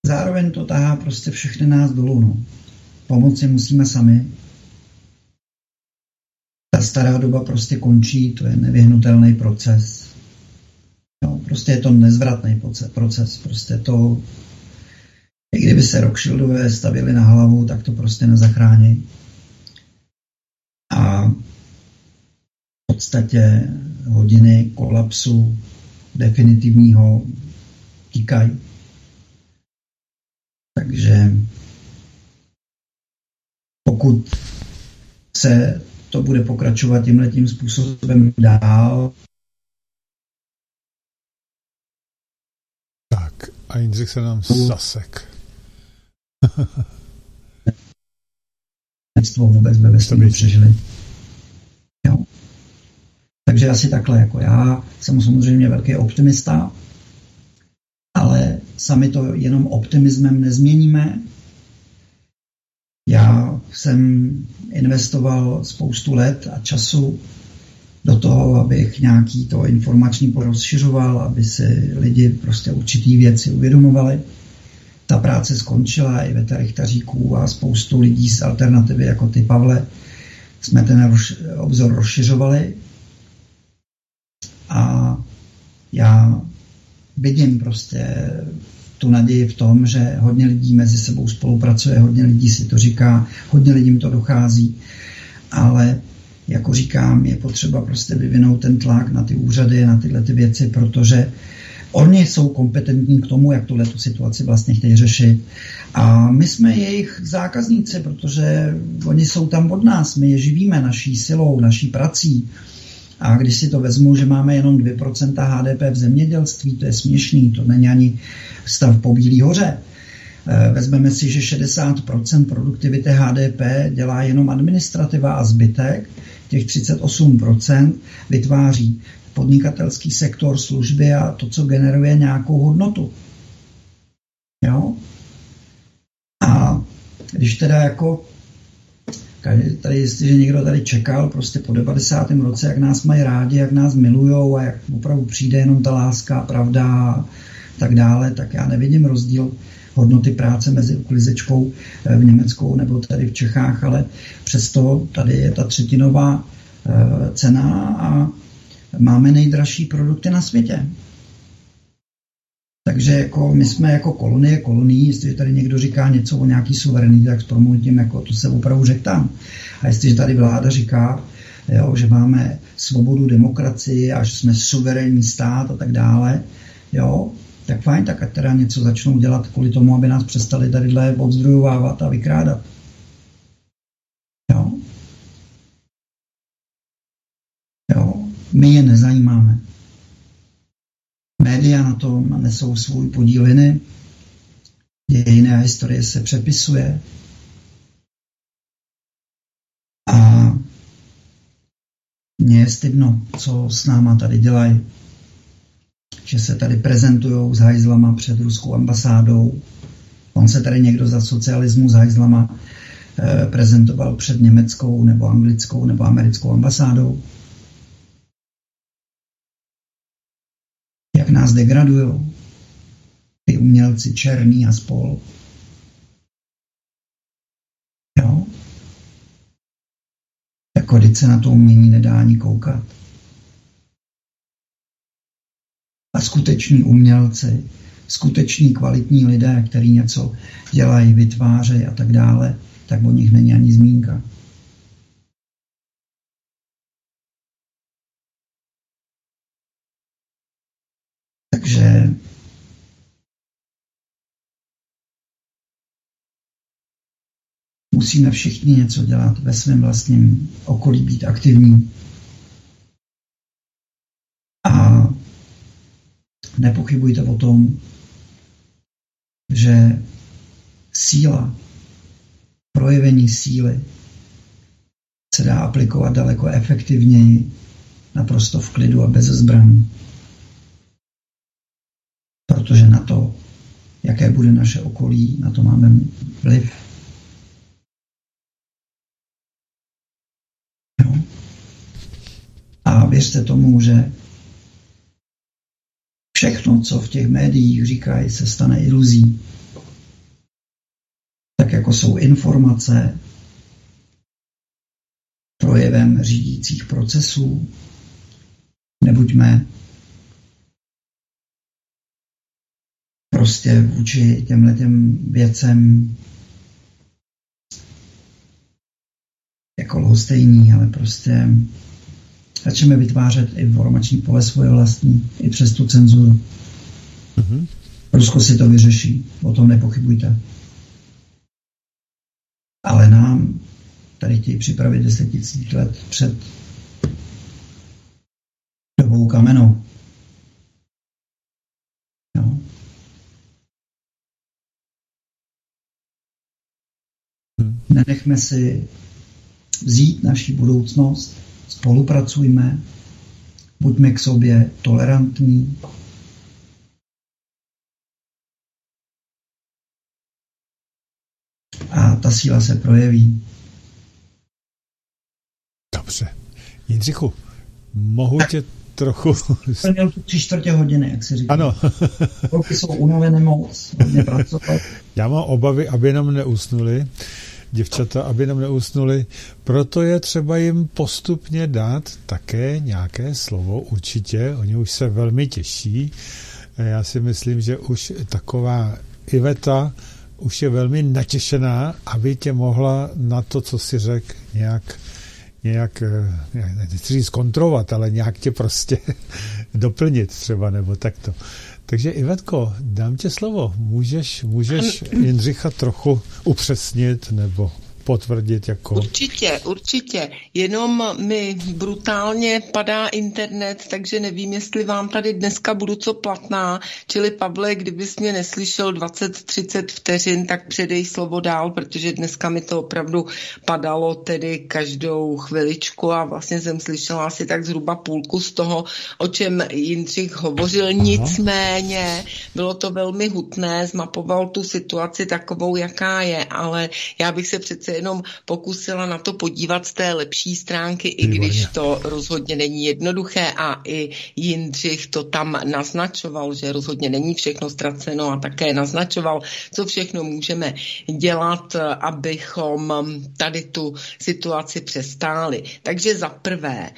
zároveň to tahá prostě všechny nás dolů. No. Pomoci musíme sami. Ta stará doba prostě končí, to je nevyhnutelný proces. No, prostě je to nezvratný proces. Prostě to i kdyby se Rockshieldové stavili na hlavu, tak to prostě nezachrání. A v podstatě hodiny kolapsu definitivního tíkají. Takže pokud se to bude pokračovat tímhle tím způsobem dál. Tak a Jindřich se nám zasek. vůbec ve vesmíru přežili. Jo. Takže asi takhle, jako já jsem samozřejmě velký optimista, ale sami to jenom optimismem nezměníme. Já jsem investoval spoustu let a času do toho, abych nějaký to informační porozšiřoval, aby si lidi prostě určitý věci uvědomovali. Ta práce skončila i ve Richtaříků a spoustu lidí z alternativy jako ty Pavle jsme ten obzor rozšiřovali. A já vidím prostě tu naději v tom, že hodně lidí mezi sebou spolupracuje, hodně lidí si to říká, hodně lidím to dochází, ale jako říkám, je potřeba prostě vyvinout ten tlak na ty úřady, na tyhle ty věci, protože Oni jsou kompetentní k tomu, jak tuhle tu situaci vlastně chtějí řešit. A my jsme jejich zákazníci, protože oni jsou tam od nás, my je živíme naší silou, naší prací. A když si to vezmu, že máme jenom 2% HDP v zemědělství, to je směšný, to není ani stav po Bílý hoře. Eh, vezmeme si, že 60% produktivity HDP dělá jenom administrativa a zbytek, těch 38% vytváří podnikatelský sektor, služby a to, co generuje nějakou hodnotu. Jo? A když teda jako tady, jestliže někdo tady čekal prostě po 90. roce, jak nás mají rádi, jak nás milujou a jak opravdu přijde jenom ta láska, pravda a tak dále, tak já nevidím rozdíl hodnoty práce mezi uklizečkou eh, v Německu nebo tady v Čechách, ale přesto tady je ta třetinová eh, cena a máme nejdražší produkty na světě. Takže jako my jsme jako kolonie kolonií, jestliže tady někdo říká něco o nějaký suverenitě, tak s tím, jako to se opravdu řekl tam. A jestliže tady vláda říká, jo, že máme svobodu, demokracii a že jsme suverénní stát a tak dále, jo, tak fajn, tak ať teda něco začnou dělat kvůli tomu, aby nás přestali tadyhle odzdrojovávat a vykrádat. My je nezajímáme. Média na tom nesou svůj podíl viny, dějiny a historie se přepisuje. A mně je stydno, co s náma tady dělají. Že se tady prezentují s hajzlama před ruskou ambasádou. On se tady někdo za socialismu s hajzlama eh, prezentoval před německou nebo anglickou nebo americkou ambasádou. Nás degradují. Ty umělci černý a spol. Jo? Jako když se na to umění nedá ani koukat. A skuteční umělci, skuteční kvalitní lidé, kteří něco dělají, vytvářejí a tak dále, tak o nich není ani zmínka. Takže musíme všichni něco dělat ve svém vlastním okolí, být aktivní. A nepochybujte o tom, že síla, projevení síly se dá aplikovat daleko efektivněji, naprosto v klidu a bez zbraní. Protože na to, jaké bude naše okolí, na to máme vliv. Jo. A věřte tomu, že všechno, co v těch médiích říkají, se stane iluzí. Tak jako jsou informace projevem řídících procesů, nebuďme prostě vůči těmhle těm věcem jako lhostejní, ale prostě začneme vytvářet informační pole svoje vlastní, i přes tu cenzuru. Mm-hmm. Rusko si to vyřeší, o tom nepochybujte. Ale nám tady chtějí připravit deset tisíc let před dobou kamenou. Nenechme si vzít naši budoucnost, spolupracujme, buďme k sobě tolerantní, a ta síla se projeví. Dobře. Jindřichu, mohu tě trochu... Jsem měl tu tři čtvrtě hodiny, jak se říká. Ano. Holky jsou unavené moc, hodně pracovat. Já mám obavy, aby nám neusnuli, děvčata, aby nám neusnuli, proto je třeba jim postupně dát také nějaké slovo, určitě, oni už se velmi těší. Já si myslím, že už taková Iveta už je velmi natěšená, aby tě mohla na to, co si řekl, nějak nějak, eh, nechci říct ale nějak tě prostě doplnit třeba, nebo takto. Takže Ivetko, dám tě slovo. Můžeš, můžeš Jindřicha trochu upřesnit nebo potvrdit jako... Určitě, určitě. Jenom mi brutálně padá internet, takže nevím, jestli vám tady dneska budu co platná. Čili Pavle, kdybys mě neslyšel 20-30 vteřin, tak předej slovo dál, protože dneska mi to opravdu padalo tedy každou chviličku a vlastně jsem slyšela asi tak zhruba půlku z toho, o čem Jindřich hovořil. Aha. Nicméně bylo to velmi hutné, zmapoval tu situaci takovou, jaká je, ale já bych se přece jenom pokusila na to podívat z té lepší stránky, i když to rozhodně není jednoduché a i Jindřich to tam naznačoval, že rozhodně není všechno ztraceno a také naznačoval, co všechno můžeme dělat, abychom tady tu situaci přestáli. Takže za prvé,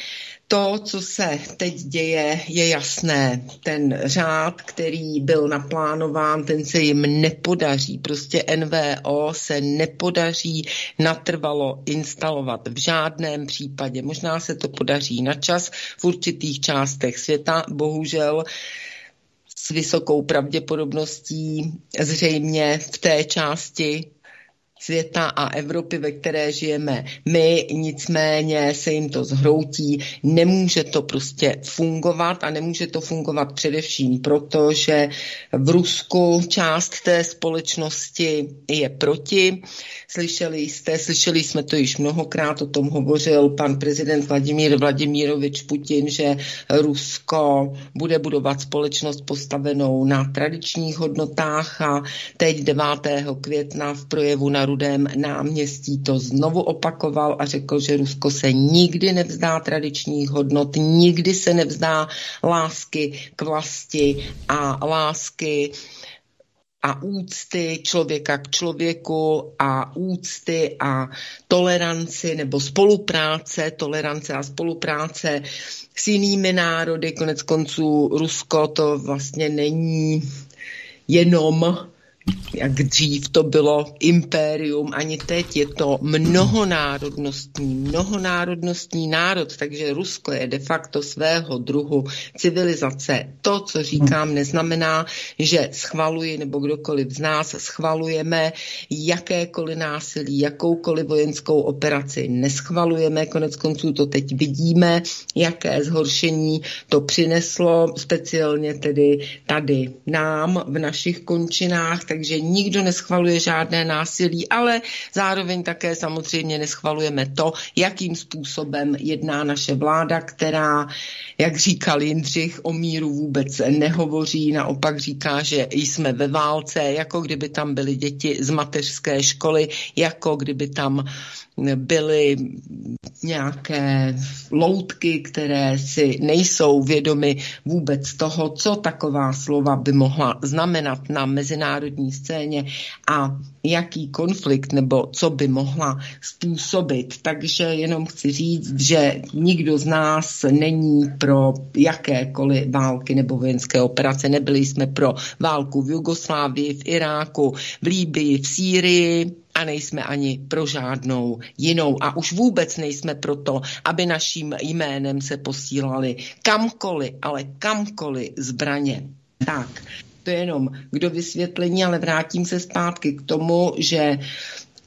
to, co se teď děje, je jasné. Ten řád, který byl naplánován, ten se jim nepodaří. Prostě NVO se nepodaří natrvalo instalovat v žádném případě. Možná se to podaří na čas v určitých částech světa, bohužel s vysokou pravděpodobností zřejmě v té části světa a Evropy, ve které žijeme my, nicméně se jim to zhroutí. Nemůže to prostě fungovat a nemůže to fungovat především proto, že v Rusku část té společnosti je proti. Slyšeli jste, slyšeli jsme to již mnohokrát, o tom hovořil pan prezident Vladimír Vladimírovič Putin, že Rusko bude budovat společnost postavenou na tradičních hodnotách a teď 9. května v projevu na Rudém náměstí to znovu opakoval a řekl, že Rusko se nikdy nevzdá tradičních hodnot, nikdy se nevzdá lásky k vlasti a lásky a úcty člověka k člověku a úcty a toleranci nebo spolupráce, tolerance a spolupráce s jinými národy. Konec konců Rusko to vlastně není jenom jak dřív to bylo impérium, ani teď je to mnohonárodnostní, mnohonárodnostní národ, takže Rusko je de facto svého druhu civilizace. To, co říkám, neznamená, že schvaluji nebo kdokoliv z nás schvalujeme jakékoliv násilí, jakoukoliv vojenskou operaci. Neschvalujeme, konec konců to teď vidíme, jaké zhoršení to přineslo, speciálně tedy tady nám v našich končinách, takže nikdo neschvaluje žádné násilí, ale zároveň také samozřejmě neschvalujeme to, jakým způsobem jedná naše vláda, která, jak říkal Jindřich, o míru vůbec nehovoří, naopak říká, že jsme ve válce, jako kdyby tam byly děti z mateřské školy, jako kdyby tam byly nějaké loutky, které si nejsou vědomy vůbec toho, co taková slova by mohla znamenat na mezinárodní scéně. A jaký konflikt nebo co by mohla způsobit. Takže jenom chci říct, že nikdo z nás není pro jakékoliv války nebo vojenské operace. Nebyli jsme pro válku v Jugoslávii, v Iráku, v Líbii, v Sýrii, a nejsme ani pro žádnou jinou. A už vůbec nejsme pro to, aby naším jménem se posílali kamkoliv, ale kamkoliv zbraně. Tak, to je jenom k vysvětlení, ale vrátím se zpátky k tomu, že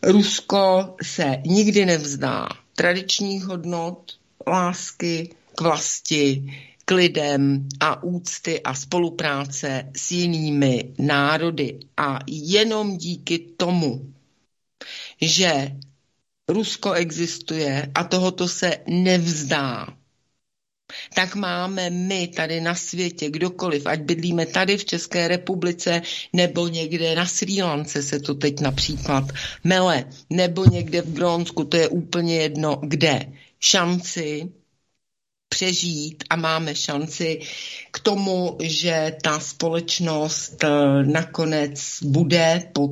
Rusko se nikdy nevzdá tradičních hodnot, lásky k vlasti, k lidem a úcty a spolupráce s jinými národy. A jenom díky tomu že Rusko existuje a tohoto se nevzdá, tak máme my tady na světě, kdokoliv, ať bydlíme tady v České republice, nebo někde na Sri Lance se to teď například mele, nebo někde v Grónsku, to je úplně jedno, kde, šanci přežít a máme šanci k tomu, že ta společnost eh, nakonec bude po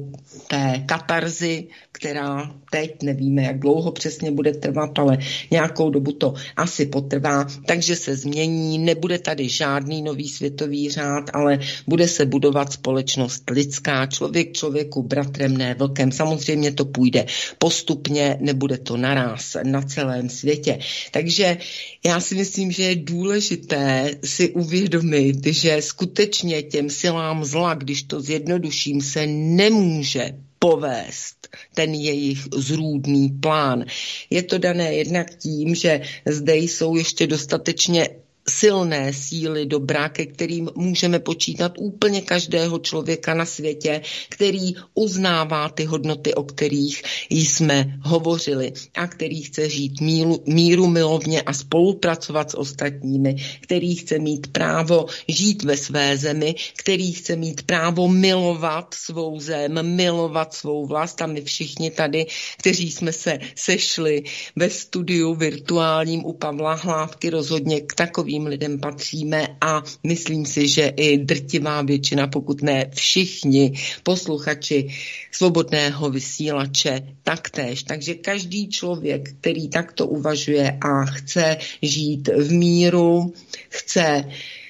té katarzi, která teď nevíme, jak dlouho přesně bude trvat, ale nějakou dobu to asi potrvá, takže se změní, nebude tady žádný nový světový řád, ale bude se budovat společnost lidská, člověk člověku bratrem, ne vlkem. Samozřejmě to půjde postupně, nebude to naraz na celém světě. Takže já si myslím, že je důležité si uvědomit, že skutečně těm silám zla, když to zjednoduším, se nemůže povést ten jejich zrůdný plán. Je to dané jednak tím, že zde jsou ještě dostatečně silné síly dobra, ke kterým můžeme počítat úplně každého člověka na světě, který uznává ty hodnoty, o kterých jsme hovořili a který chce žít míru, míru milovně a spolupracovat s ostatními, který chce mít právo žít ve své zemi, který chce mít právo milovat svou zem, milovat svou vlast. A my všichni tady, kteří jsme se sešli ve studiu virtuálním u Pavla Hlávky, rozhodně k takovým takovým lidem patříme a myslím si, že i drtivá většina, pokud ne všichni posluchači svobodného vysílače taktéž. Takže každý člověk, který takto uvažuje a chce žít v míru, chce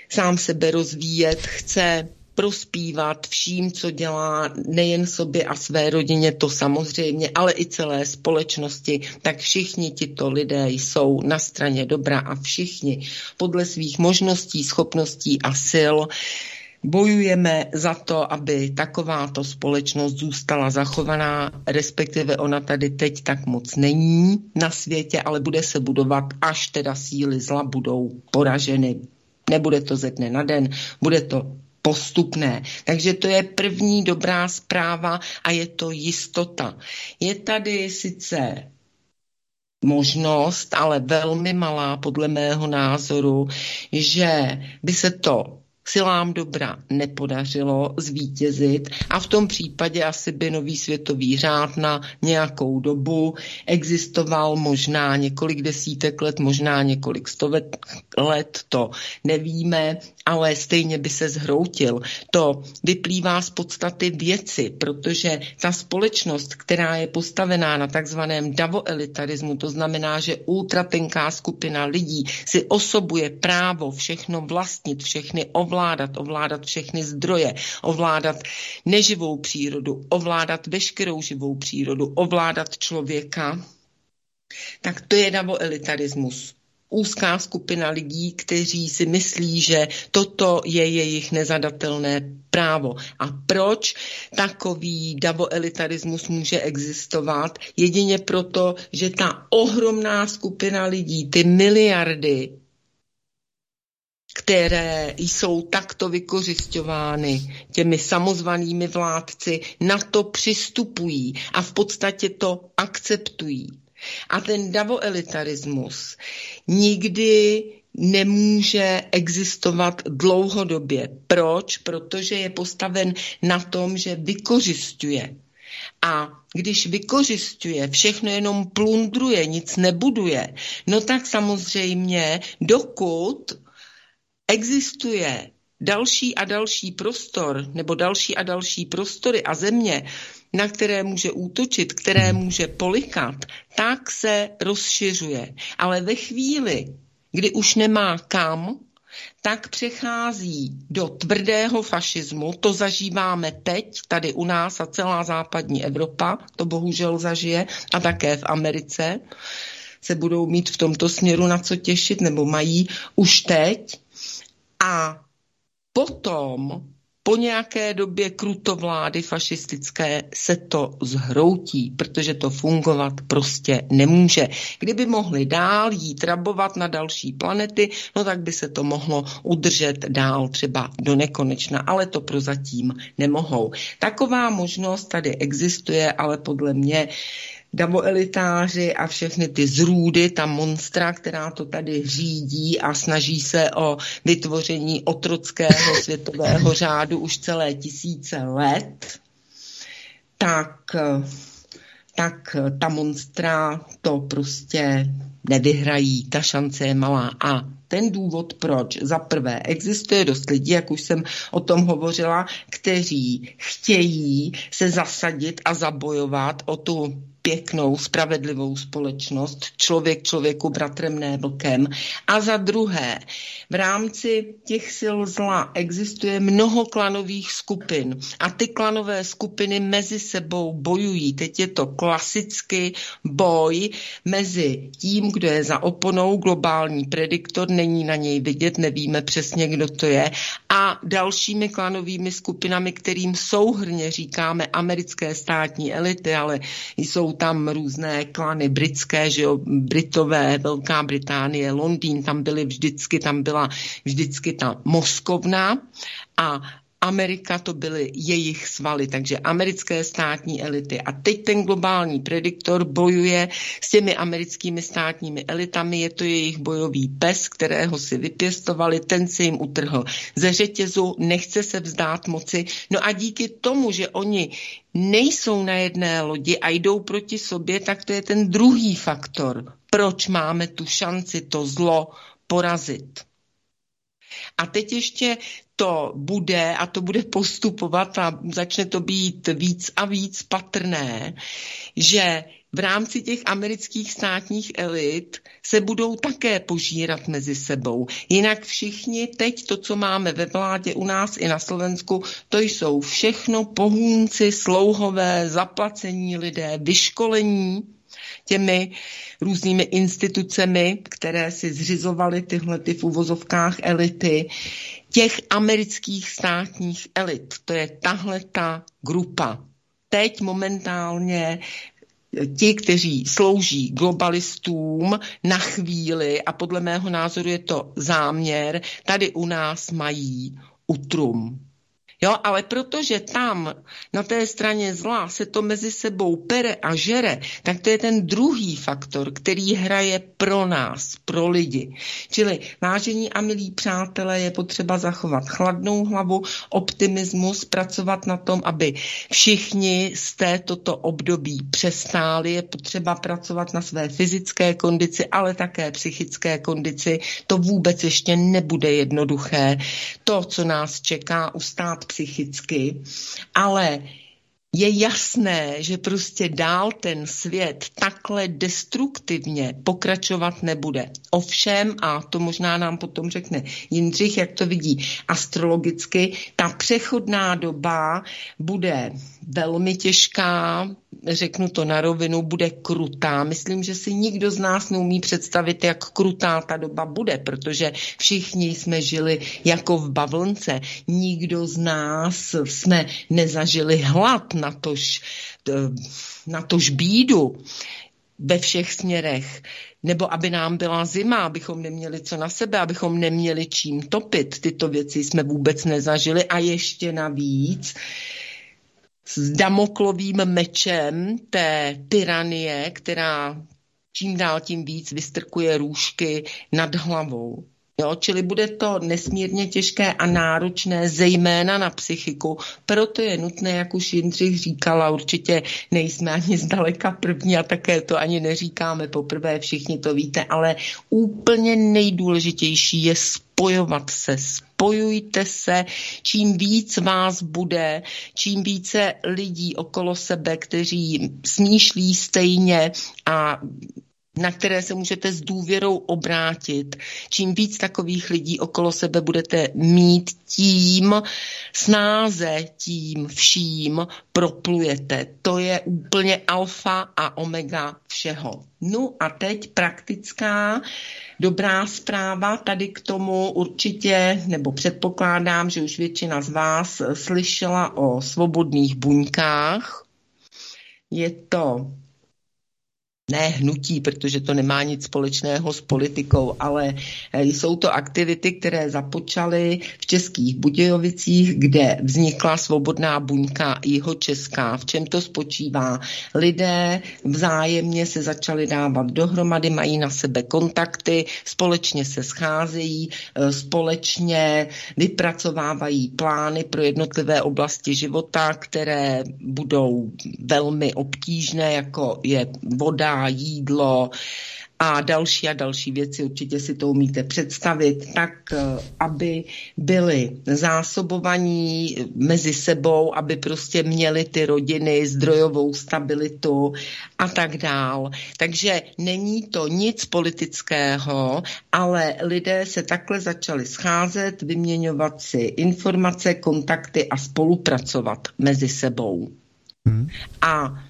sám sebe rozvíjet, chce prospívat vším, co dělá nejen sobě a své rodině, to samozřejmě, ale i celé společnosti, tak všichni tito lidé jsou na straně dobra a všichni podle svých možností, schopností a sil bojujeme za to, aby takováto společnost zůstala zachovaná, respektive ona tady teď tak moc není na světě, ale bude se budovat, až teda síly zla budou poraženy. Nebude to ze dne na den, bude to postupné. Takže to je první dobrá zpráva a je to jistota. Je tady sice možnost, ale velmi malá podle mého názoru, že by se to silám dobra nepodařilo zvítězit a v tom případě asi by nový světový řád na nějakou dobu existoval možná několik desítek let, možná několik stovek let, to nevíme, ale stejně by se zhroutil. To vyplývá z podstaty věci, protože ta společnost, která je postavená na takzvaném davoelitarismu, to znamená, že ultratenká skupina lidí si osobuje právo všechno vlastnit, všechny ovládat, ovládat všechny zdroje, ovládat neživou přírodu, ovládat veškerou živou přírodu, ovládat člověka, tak to je davoelitarismus úzká skupina lidí, kteří si myslí, že toto je jejich nezadatelné právo. A proč takový davoelitarismus může existovat? Jedině proto, že ta ohromná skupina lidí, ty miliardy, které jsou takto vykořišťovány těmi samozvanými vládci, na to přistupují a v podstatě to akceptují. A ten davoelitarismus nikdy nemůže existovat dlouhodobě. Proč? Protože je postaven na tom, že vykořišťuje. A když vykořišťuje, všechno jenom plundruje, nic nebuduje, no tak samozřejmě, dokud existuje další a další prostor, nebo další a další prostory a země, na které může útočit, které může polikat, tak se rozšiřuje. Ale ve chvíli, kdy už nemá kam, tak přechází do tvrdého fašismu. To zažíváme teď, tady u nás a celá západní Evropa, to bohužel zažije, a také v Americe se budou mít v tomto směru na co těšit, nebo mají už teď. A potom po nějaké době krutovlády fašistické se to zhroutí, protože to fungovat prostě nemůže. Kdyby mohli dál jít rabovat na další planety, no tak by se to mohlo udržet dál třeba do nekonečna, ale to prozatím nemohou. Taková možnost tady existuje, ale podle mě davoelitáři a všechny ty zrůdy, ta monstra, která to tady řídí a snaží se o vytvoření otrockého světového řádu už celé tisíce let, tak, tak ta monstra to prostě nevyhrají, ta šance je malá. A ten důvod, proč, za prvé, existuje dost lidí, jak už jsem o tom hovořila, kteří chtějí se zasadit a zabojovat o tu pěknou, spravedlivou společnost, člověk člověku bratrem ne vlkem. A za druhé, v rámci těch sil zla existuje mnoho klanových skupin a ty klanové skupiny mezi sebou bojují. Teď je to klasický boj mezi tím, kdo je za oponou, globální prediktor, není na něj vidět, nevíme přesně, kdo to je, a dalšími klanovými skupinami, kterým souhrně říkáme americké státní elity, ale jsou tam různé klany britské, že jo, Britové, Velká Británie, Londýn, tam byly vždycky, tam byla vždycky ta Moskovna a Amerika to byly jejich svaly, takže americké státní elity. A teď ten globální prediktor bojuje s těmi americkými státními elitami, je to jejich bojový pes, kterého si vypěstovali, ten se jim utrhl ze řetězu, nechce se vzdát moci. No a díky tomu, že oni nejsou na jedné lodi a jdou proti sobě, tak to je ten druhý faktor, proč máme tu šanci to zlo porazit. A teď ještě to bude a to bude postupovat a začne to být víc a víc patrné, že v rámci těch amerických státních elit se budou také požírat mezi sebou. Jinak všichni teď to, co máme ve vládě u nás i na Slovensku, to jsou všechno pohůnci, slouhové, zaplacení lidé, vyškolení těmi různými institucemi, které si zřizovaly tyhle ty v uvozovkách elity, těch amerických státních elit. To je tahle ta grupa. Teď momentálně ti, kteří slouží globalistům na chvíli, a podle mého názoru je to záměr, tady u nás mají utrum. Jo, ale protože tam na té straně zla se to mezi sebou pere a žere, tak to je ten druhý faktor, který hraje pro nás, pro lidi. Čili vážení a milí přátelé, je potřeba zachovat chladnou hlavu, optimismus, pracovat na tom, aby všichni z této období přestáli. Je potřeba pracovat na své fyzické kondici, ale také psychické kondici. To vůbec ještě nebude jednoduché. To, co nás čeká, ustát psychicky, ale je jasné, že prostě dál ten svět takhle destruktivně pokračovat nebude. Ovšem, a to možná nám potom řekne Jindřich, jak to vidí astrologicky, ta přechodná doba bude velmi těžká, řeknu to na rovinu, bude krutá. Myslím, že si nikdo z nás neumí představit, jak krutá ta doba bude, protože všichni jsme žili jako v bavlnce. Nikdo z nás jsme nezažili hlad, na tož, na tož bídu. ve všech směrech, nebo aby nám byla zima, abychom neměli co na sebe, abychom neměli čím topit. Tyto věci jsme vůbec nezažili a ještě navíc s damoklovým mečem té tyranie, která čím dál tím víc vystrkuje růžky nad hlavou. Jo, čili bude to nesmírně těžké a náročné, zejména na psychiku. Proto je nutné, jak už Jindřich říkala, určitě nejsme ani zdaleka první a také to ani neříkáme poprvé, všichni to víte, ale úplně nejdůležitější je spojovat se, spojujte se, čím víc vás bude, čím více lidí okolo sebe, kteří smýšlí stejně a na které se můžete s důvěrou obrátit. Čím víc takových lidí okolo sebe budete mít, tím snáze tím vším proplujete. To je úplně alfa a omega všeho. No a teď praktická dobrá zpráva tady k tomu určitě, nebo předpokládám, že už většina z vás slyšela o svobodných buňkách. Je to ne hnutí, protože to nemá nic společného s politikou, ale eh, jsou to aktivity, které započaly v Českých Budějovicích, kde vznikla svobodná buňka jeho česká. V čem to spočívá? Lidé vzájemně se začali dávat dohromady, mají na sebe kontakty, společně se scházejí, eh, společně vypracovávají plány pro jednotlivé oblasti života, které budou velmi obtížné, jako je voda, jídlo a další a další věci, určitě si to umíte představit, tak eh, aby byli zásobovaní mezi sebou, aby prostě měli ty rodiny zdrojovou stabilitu a tak dál. Takže není to nic politického, ale lidé se takhle začali scházet, vyměňovat si informace, kontakty a spolupracovat mezi sebou. Hmm. A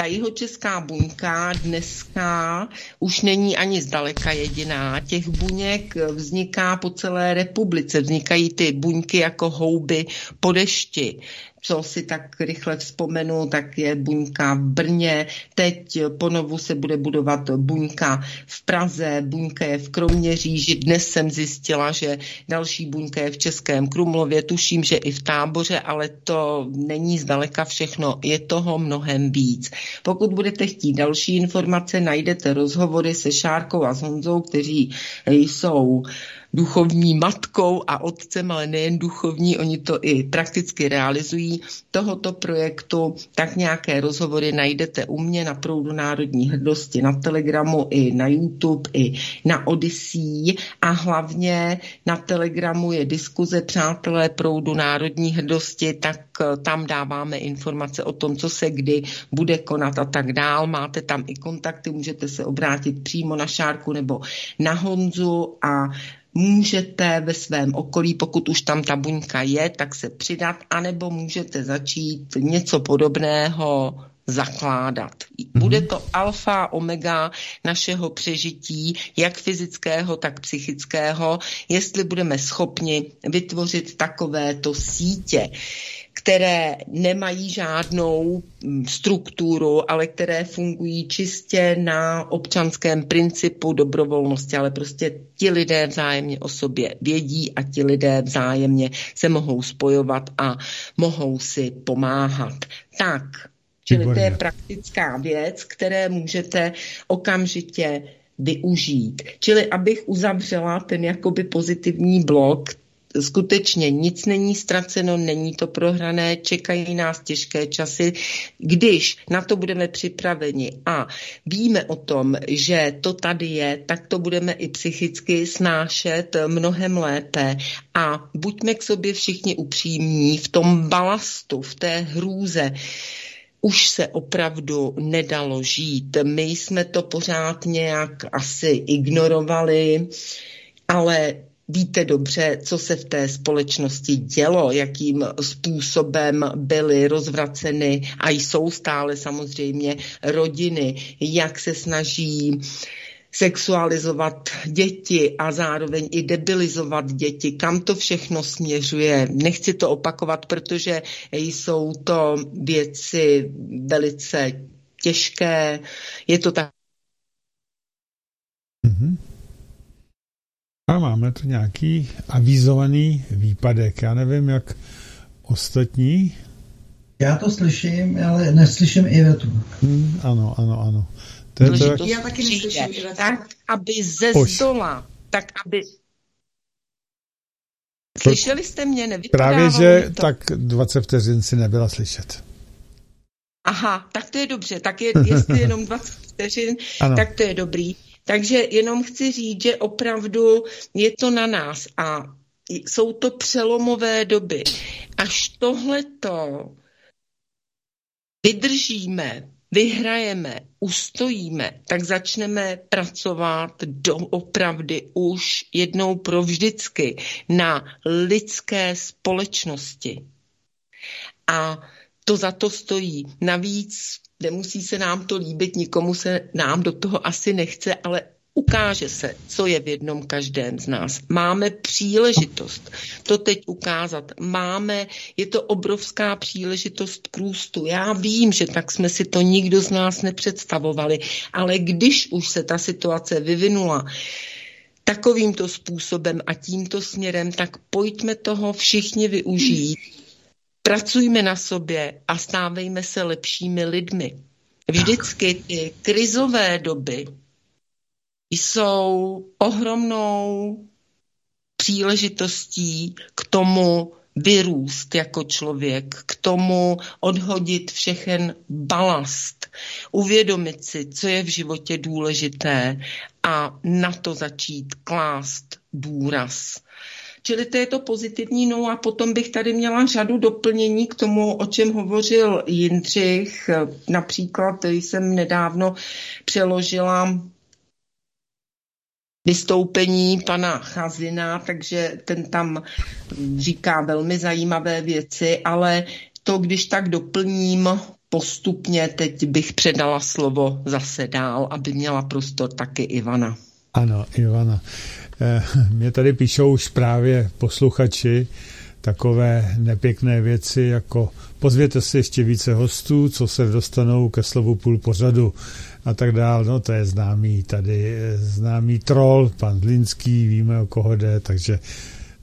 ta jeho česká buňka dneska už není ani zdaleka jediná. Těch buněk vzniká po celé republice. Vznikají ty buňky jako houby po dešti co si tak rychle vzpomenu, tak je buňka v Brně, teď ponovu se bude budovat buňka v Praze, buňka je v Kroměříži, dnes jsem zjistila, že další buňka je v Českém Krumlově, tuším, že i v táboře, ale to není zdaleka všechno, je toho mnohem víc. Pokud budete chtít další informace, najdete rozhovory se Šárkou a s Honzou, kteří jsou duchovní matkou a otcem, ale nejen duchovní, oni to i prakticky realizují tohoto projektu, tak nějaké rozhovory najdete u mě na proudu Národní hrdosti, na Telegramu i na YouTube, i na Odyssey a hlavně na Telegramu je diskuze Přátelé proudu Národní hrdosti, tak eh, tam dáváme informace o tom, co se kdy bude konat a tak dál. Máte tam i kontakty, můžete se obrátit přímo na Šárku nebo na Honzu a můžete ve svém okolí, pokud už tam ta buňka je, tak se přidat, anebo můžete začít něco podobného zakládat. Bude to alfa, omega našeho přežití, jak fyzického, tak psychického, jestli budeme schopni vytvořit takovéto sítě které nemají žádnou strukturu, ale které fungují čistě na občanském principu dobrovolnosti, ale prostě ti lidé vzájemně o sobě vědí a ti lidé vzájemně se mohou spojovat a mohou si pomáhat. Tak, čili to je praktická věc, které můžete okamžitě využít. Čili abych uzavřela ten jakoby pozitivní blok, skutečně nic není ztraceno, není to prohrané, čekají nás těžké časy. Když na to budeme připraveni a víme o tom, že to tady je, tak to budeme i psychicky snášet mnohem lépe a buďme k sobě všichni upřímní v tom balastu, v té hrůze už se opravdu nedalo žít. My jsme to pořád nějak asi ignorovali, ale Víte dobře, co se v té společnosti dělo, jakým způsobem byly rozvraceny a jsou stále samozřejmě rodiny, jak se snaží sexualizovat děti a zároveň i debilizovat děti. Kam to všechno směřuje? Nechci to opakovat, protože jsou to věci velice těžké, je to tak. Mm-hmm. A máme tu nějaký avizovaný výpadek. Já nevím, jak ostatní. Já to slyším, ale neslyším i vetu. Hmm, ano, ano, ano. To je to, jak... Já taky neslyším Ivetu. Tak, aby ze Pojď. zdola, tak aby... Slyšeli jste mě? Právě, Nevypadávalo že mi to. tak 20 vteřin si nebyla slyšet. Aha, tak to je dobře. Tak je, jestli jenom 20 vteřin, Ano. tak to je dobrý. Takže jenom chci říct, že opravdu je to na nás a jsou to přelomové doby. Až tohleto vydržíme, vyhrajeme, ustojíme, tak začneme pracovat doopravdy už jednou provždycky na lidské společnosti. A to za to stojí. Navíc nemusí se nám to líbit, nikomu se nám do toho asi nechce, ale ukáže se, co je v jednom každém z nás. Máme příležitost to teď ukázat. Máme, je to obrovská příležitost k růstu. Já vím, že tak jsme si to nikdo z nás nepředstavovali, ale když už se ta situace vyvinula, takovýmto způsobem a tímto směrem, tak pojďme toho všichni využít. Pracujme na sobě a stávejme se lepšími lidmi. Vždycky ty krizové doby jsou ohromnou příležitostí k tomu vyrůst jako člověk, k tomu odhodit všechen balast, uvědomit si, co je v životě důležité a na to začít klást důraz. Čili to je to pozitivní, no a potom bych tady měla řadu doplnění k tomu, o čem hovořil Jindřich. Například jsem nedávno přeložila vystoupení pana Chazina, takže ten tam říká velmi zajímavé věci, ale to, když tak doplním postupně, teď bych předala slovo zase dál, aby měla prostor taky Ivana. Ano, Ivana. Eh, Mě tady píšou už právě posluchači takové nepěkné věci, jako pozvěte si ještě více hostů, co se dostanou ke slovu půl pořadu a tak dál. No to je známý tady, eh, známý troll, pan Zlinský, víme o koho jde, takže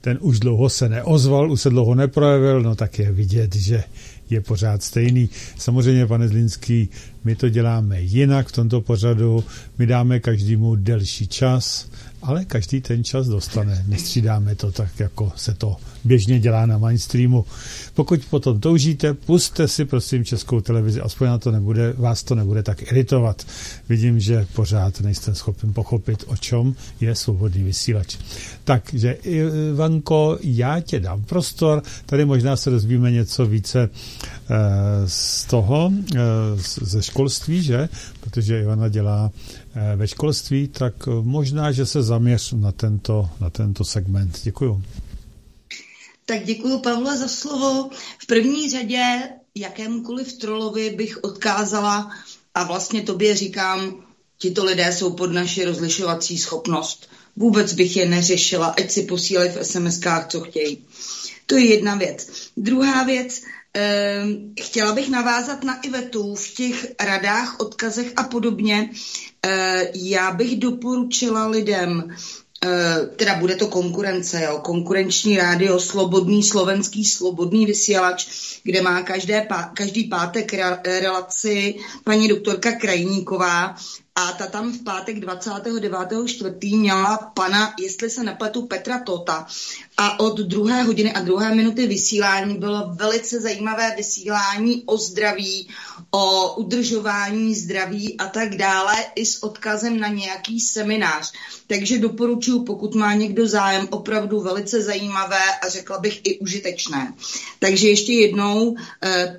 ten už dlouho se neozval, už se dlouho neprojevil, no tak je vidět, že je pořád stejný. Samozřejmě, pane Zlinský, my to děláme jinak v tomto pořadu, my dáme každému delší čas, ale každý ten čas dostane. Nestřídáme to tak, jako se to běžně dělá na mainstreamu. Pokud potom toužíte, puste si prosím českou televizi, aspoň na to nebude, vás to nebude tak iritovat. Vidím, že pořád nejste schopen pochopit, o čem je svobodný vysílač. Takže Ivanko, já tě dám prostor, tady možná se dozvíme něco více eh, z toho, eh, ze školství, že? Protože Ivana dělá eh, ve školství, tak možná, že se zaměř na tento, na tento segment. Děkuju. Tak děkuji Pavle za slovo. V první řadě jakémukoliv trolovi bych odkázala a vlastně tobě říkám, tito lidé jsou pod naši rozlišovací schopnost. Vůbec bych je neřešila, ať si posílají v SMS-kách, co chtějí. To je jedna věc. Druhá věc, eh, chtěla bych navázat na Ivetu v těch radách, odkazech a podobně. Eh, já bych doporučila lidem, teda bude to konkurence, jo, konkurenční rádio, slobodný slovenský slobodný vysílač, kde má každé, každý pátek re, relaci paní doktorka Krajníková a ta tam v pátek 29.4. měla pana, jestli se nepletu, Petra Tota. A od druhé hodiny a druhé minuty vysílání bylo velice zajímavé vysílání o zdraví, o udržování zdraví a tak dále, i s odkazem na nějaký seminář. Takže doporučuji, pokud má někdo zájem, opravdu velice zajímavé a řekla bych i užitečné. Takže ještě jednou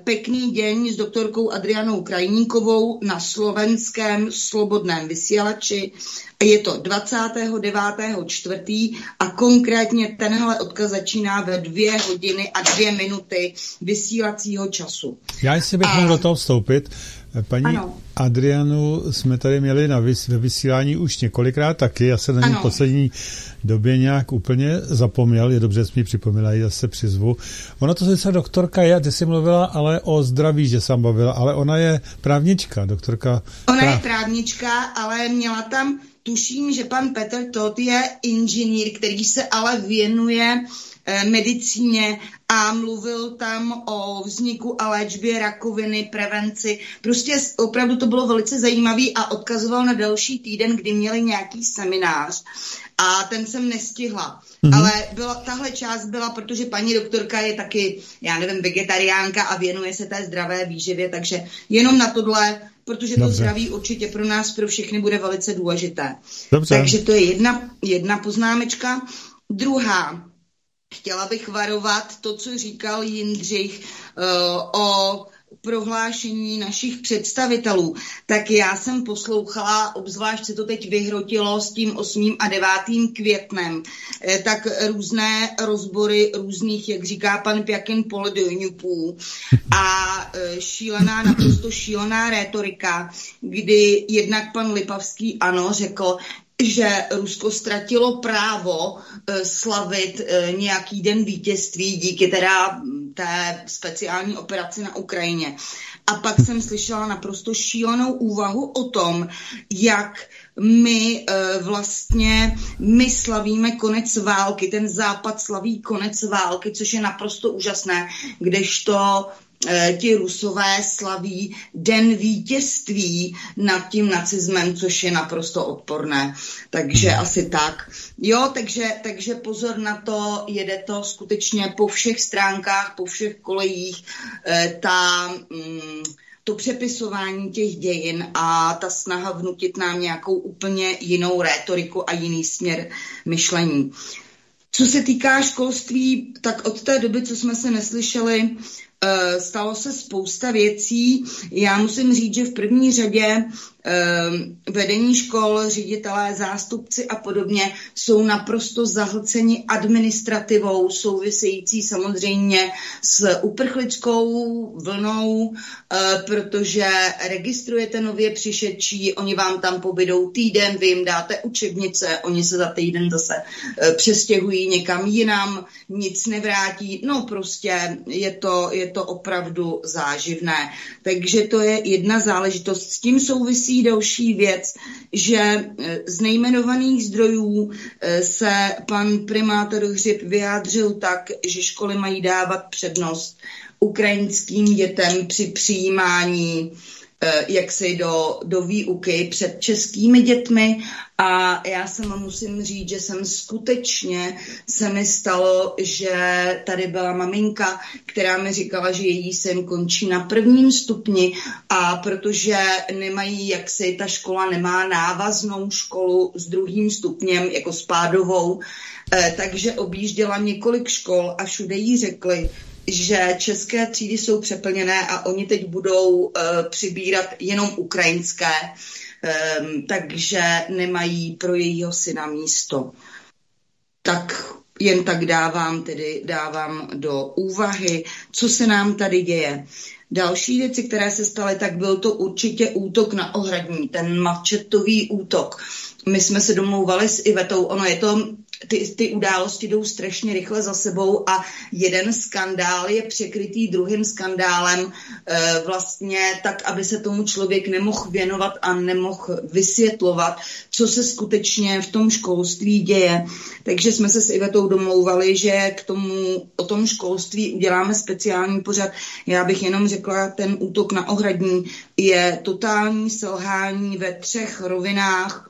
pěkný den s doktorkou Adrianou Krajníkovou na slovenském slobodném vysílači. Je to 29.4. a konkrétně tenhle odkaz začíná ve dvě hodiny a dvě minuty vysílacího času. Já jestli bych A- mohl do toho vstoupit, Paní ano. Adrianu jsme tady měli na vys- ve vysílání už několikrát taky, já se na ní poslední době nějak úplně zapomněl, je dobře, že mi připomněla, já se přizvu. Ona to sice doktorka je, ty jsi mluvila ale o zdraví, že jsem bavila, ale ona je právnička, doktorka. Ona práv... je právnička, ale měla tam tuším, že pan Petr Tot je inženýr, který se ale věnuje Eh, medicíně a mluvil tam o vzniku a léčbě rakoviny, prevenci. Prostě opravdu to bylo velice zajímavý a odkazoval na další týden, kdy měli nějaký seminář a ten jsem nestihla. Mm-hmm. Ale byla, tahle část byla, protože paní doktorka je taky, já nevím, vegetariánka a věnuje se té zdravé výživě, takže jenom na tohle, protože Dobře. to zdraví určitě pro nás, pro všechny bude velice důležité. Dobře. Takže to je jedna, jedna poznámečka. Druhá, Chtěla bych varovat to, co říkal Jindřich uh, o prohlášení našich představitelů, tak já jsem poslouchala, obzvlášť se to teď vyhrotilo s tím 8. a 9. květnem, eh, tak různé rozbory různých, jak říká pan Pjakin, poledojňupů a eh, šílená, naprosto šílená rétorika, kdy jednak pan Lipavský ano řekl, že Rusko ztratilo právo e, slavit e, nějaký den vítězství díky teda té speciální operaci na Ukrajině. A pak jsem slyšela naprosto šílenou úvahu o tom, jak my e, vlastně, my slavíme konec války, ten západ slaví konec války, což je naprosto úžasné, kdežto Eh, ti rusové slaví den vítězství nad tím nacismem, což je naprosto odporné. Takže hmm. asi tak. Jo, takže, takže pozor na to, jede to skutečně po všech stránkách, po všech kolejích. Eh, ta... Mm, to přepisování těch dějin a ta snaha vnutit nám nějakou úplně jinou rétoriku a jiný směr myšlení. Co se týká školství, tak od té doby, co jsme se neslyšeli, Eh, stalo se spousta věcí. Já musím říct, že v první řadě Ehm, vedení škol, ředitelé, zástupci a podobně jsou naprosto zahlceni administrativou související samozřejmě s uprchlickou vlnou, eh, protože registrujete nově přišedčí, oni vám tam pobydou týden, vy jim dáte učebnice, oni se za týden zase eh, přestěhují někam jinam, nic nevrátí, no prostě je to, je to opravdu záživné. Takže to je jedna záležitost. S tím souvisí další věc, že eh, z nejmenovaných zdrojů eh, se pan primátor Hřib vyjádřil tak, že školy mají dávat přednost ukrajinským dětem při přijímání jaksi do, do výuky před českými dětmi. A já se musím říct, že jsem skutečně se mi stalo, že tady byla maminka, která mi říkala, že její syn končí na prvním stupni. A protože nemají, jak si ta škola nemá návaznou školu s druhým stupněm, jako spádovou, eh, takže objížděla několik škol a všude jí řekli, že české třídy jsou přeplněné a oni teď budou uh, přibírat jenom ukrajinské, um, takže nemají pro jejího syna místo. Tak jen tak dávám tedy dávám do úvahy, co se nám tady děje. Další věci, které se staly, tak byl to určitě útok na ohradní, ten mavčetový útok. My jsme se domlouvali s Ivetou, ono je to ty, ty události jdou strašně rychle za sebou a jeden skandál je překrytý druhým skandálem e, vlastně tak, aby se tomu člověk nemohl věnovat a nemohl vysvětlovat, co se skutečně v tom školství děje. Takže jsme se s Ivetou domlouvali, že k tomu o tom školství uděláme speciální pořad. Já bych jenom řekla, ten útok na ohradní je totální selhání ve třech rovinách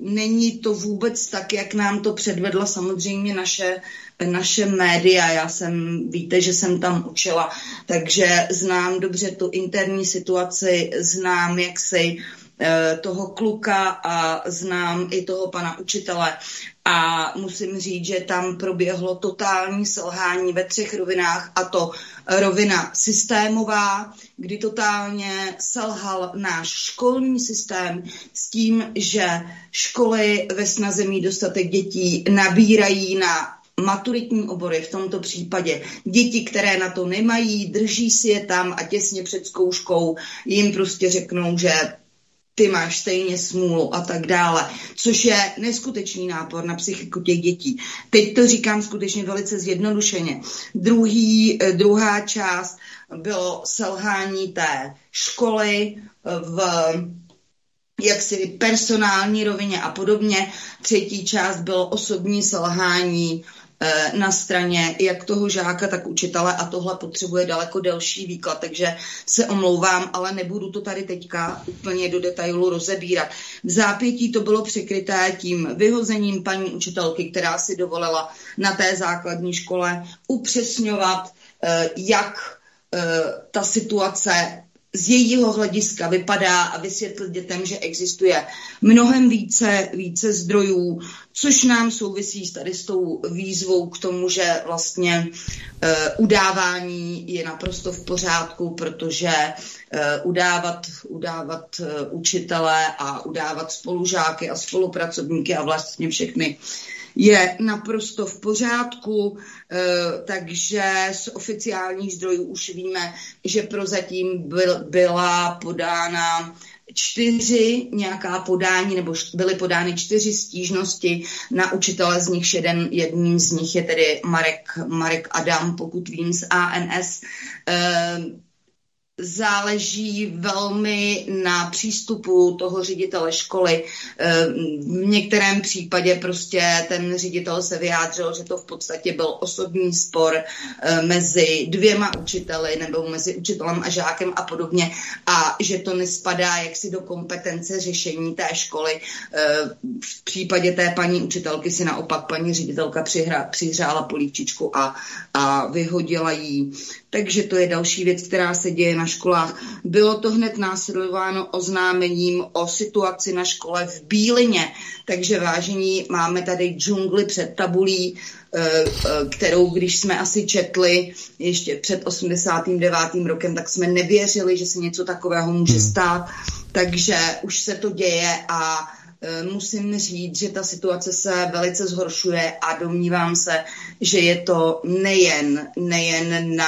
není to vůbec tak, jak nám to předvedla samozřejmě naše, naše média. Já jsem, víte, že jsem tam učila, takže znám dobře tu interní situaci, znám, jak si eh, toho kluka a znám i toho pana učitele. A musím říct, že tam proběhlo totální selhání ve třech rovinách a to rovina systémová, kdy totálně selhal náš školní systém s tím, že školy ve snaze mít dostatek dětí nabírají na maturitní obory v tomto případě. Děti, které na to nemají, drží si je tam a těsně před zkouškou jim prostě řeknou, že ty máš stejně smůlu a tak dále, což je neskutečný nápor na psychiku těch dětí. Teď to říkám skutečně velice zjednodušeně. Druhý, eh, druhá část bylo selhání té školy v jaksi personální rovině a podobně. Třetí část bylo osobní selhání Eh, na straně jak toho žáka, tak učitele a tohle potřebuje daleko delší výklad, takže se omlouvám, ale nebudu to tady teďka úplně do detailu rozebírat. V zápětí to bylo překryté tím vyhozením paní učitelky, která si dovolila na té základní škole upřesňovat, eh, jak eh, ta situace z jejího hlediska vypadá a vysvětlit dětem, že existuje mnohem více, více zdrojů, což nám souvisí tady s tou výzvou k tomu, že vlastně uh, udávání je naprosto v pořádku, protože uh, udávat, udávat uh, učitele a udávat spolužáky a spolupracovníky a vlastně všechny je naprosto v pořádku, eh, takže z oficiálních zdrojů už víme, že prozatím byl, byla podána čtyři nějaká podání, nebo byly podány čtyři stížnosti na učitele, z nich jeden, jedním z nich je tedy Marek, Marek Adam, pokud vím, z ANS. Eh, záleží velmi na přístupu toho ředitele školy. Eh, v některém případě prostě ten ředitel se vyjádřil, že to v podstatě byl osobní spor eh, mezi dvěma učiteli nebo mezi učitelem a žákem a podobně a že to nespadá jaksi do kompetence řešení té školy. Eh, v případě té paní učitelky si naopak paní ředitelka přihrála polívčičku a, a vyhodila jí. Takže to je další věc, která se děje na školách. Bylo to hned následováno oznámením o situaci na škole v Bílině. Takže vážení, máme tady džungli před tabulí, eh, eh, kterou když jsme asi četli ještě před 89. rokem, tak jsme nevěřili, že se něco takového může hmm. stát. Takže už se to děje a eh, musím říct, že ta situace se velice zhoršuje a domnívám se, že je to nejen, nejen na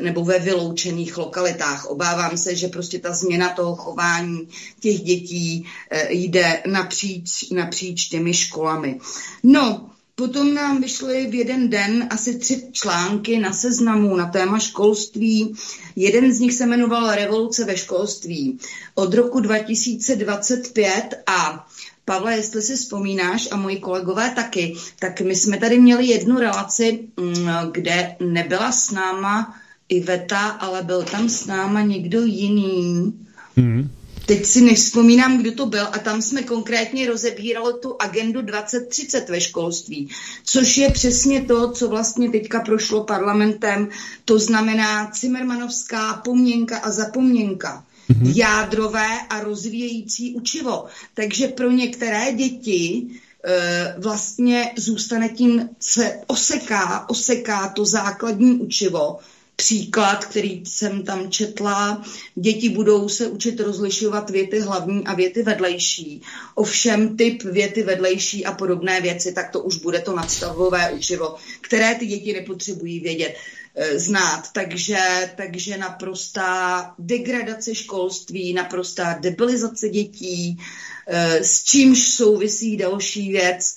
nebo ve vyloučených lokalitách. Obávám se, že prostě ta změna toho chování těch dětí eh, jde napříč, napříč těmi školami. No, Potom nám vyšly v jeden den asi tři články na seznamu na téma školství. Jeden z nich se jmenoval Revoluce ve školství od roku 2025 a Pavle, jestli si vzpomínáš a moji kolegové taky, tak my jsme tady měli jednu relaci, mm, kde nebyla s náma Iveta, ale byl tam s náma někdo jiný. Hmm. Teď si nevzpomínám, kdo to byl a tam jsme konkrétně rozebírali tu agendu 2030 ve školství, což je přesně to, co vlastně teďka prošlo parlamentem, to znamená Cimermanovská pomněnka a zapomněnka. Mm-hmm. Jádrové a rozvíjející učivo. Takže pro některé děti e, vlastně zůstane tím, se oseká, oseká to základní učivo, příklad, který jsem tam četla. Děti budou se učit rozlišovat věty hlavní a věty vedlejší. Ovšem typ věty vedlejší a podobné věci, tak to už bude to nadstavové učivo, které ty děti nepotřebují vědět eh, znát. Takže, takže naprostá degradace školství, naprostá debilizace dětí, eh, s čímž souvisí další věc,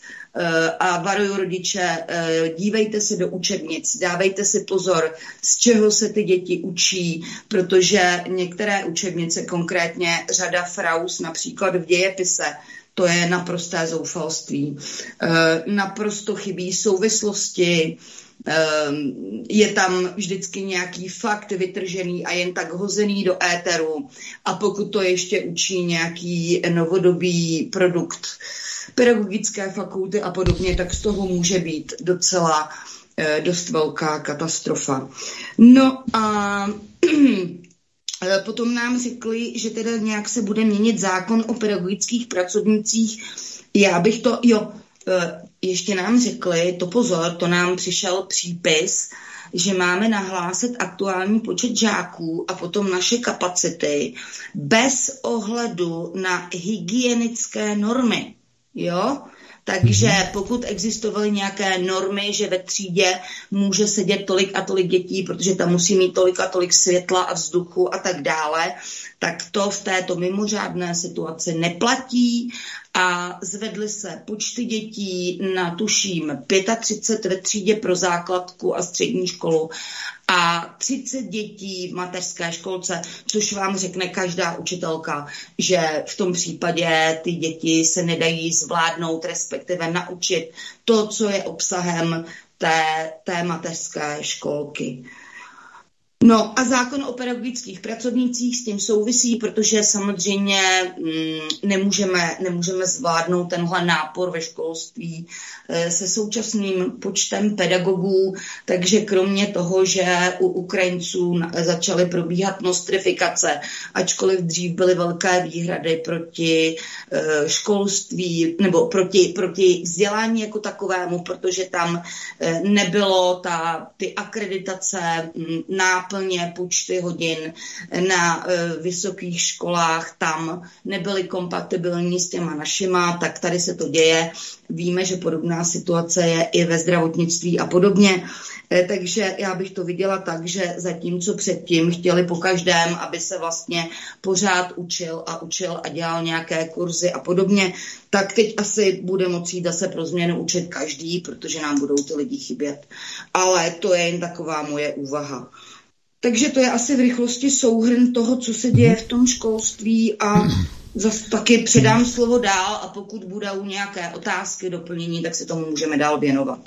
a varuju rodiče, eh, dívejte se do učebnic, dávejte si pozor, z čeho se ty děti učí, protože některé učebnice, konkrétně řada fraus, například v dějepise, to je naprosté zoufalství. Eh, naprosto chybí souvislosti, je tam vždycky nějaký fakt vytržený a jen tak hozený do éteru. A pokud to ještě učí nějaký novodobý produkt, pedagogické fakulty a podobně, tak z toho může být docela eh, dost velká katastrofa. No a potom nám řekli, že teda nějak se bude měnit zákon o pedagogických pracovnicích. Já bych to, jo, ještě nám řekli, to pozor, to nám přišel přípis, že máme nahlásit aktuální počet žáků a potom naše kapacity bez ohledu na hygienické normy. Jo? Takže mm-hmm. pokud existovaly nějaké normy, že ve třídě může sedět tolik a tolik dětí, protože tam musí mít tolik a tolik světla a vzduchu a tak dále, tak to v této mimořádné situaci neplatí a zvedly se počty dětí na tuším 35 ve třídě pro základku a střední školu a 30 dětí v mateřské školce, což vám řekne každá učitelka, že v tom případě ty děti se nedají zvládnout, respektive naučit to, co je obsahem té, té mateřské školky. No a zákon o pedagogických pracovnících s tím souvisí, protože samozřejmě mm, nemůžeme, nemůžeme zvládnout tenhle nápor ve školství e, se současným počtem pedagogů, takže kromě toho, že u Ukrajinců začaly probíhat nostrifikace, ačkoliv dřív byly velké výhrady proti e, školství nebo proti, proti vzdělání jako takovému, protože tam e, nebylo ta, ty akreditace náplň náplně počty hodin na e, vysokých školách tam nebyly kompatibilní s těma našima, tak tady se to děje. Víme, že podobná situace je i ve zdravotnictví a podobně. E, takže já bych to viděla tak, že zatímco předtím chtěli po každém, aby se vlastně pořád učil a učil a dělal nějaké kurzy a podobně, tak teď asi bude moci jít se pro změnu učit každý, protože nám budou ty lidi chybět. Ale to je jen taková moje úvaha. Takže to je asi v rychlosti souhrn toho, co se děje v tom školství a zase taky předám slovo dál a pokud budou nějaké otázky, doplnění, tak se tomu můžeme dál věnovat.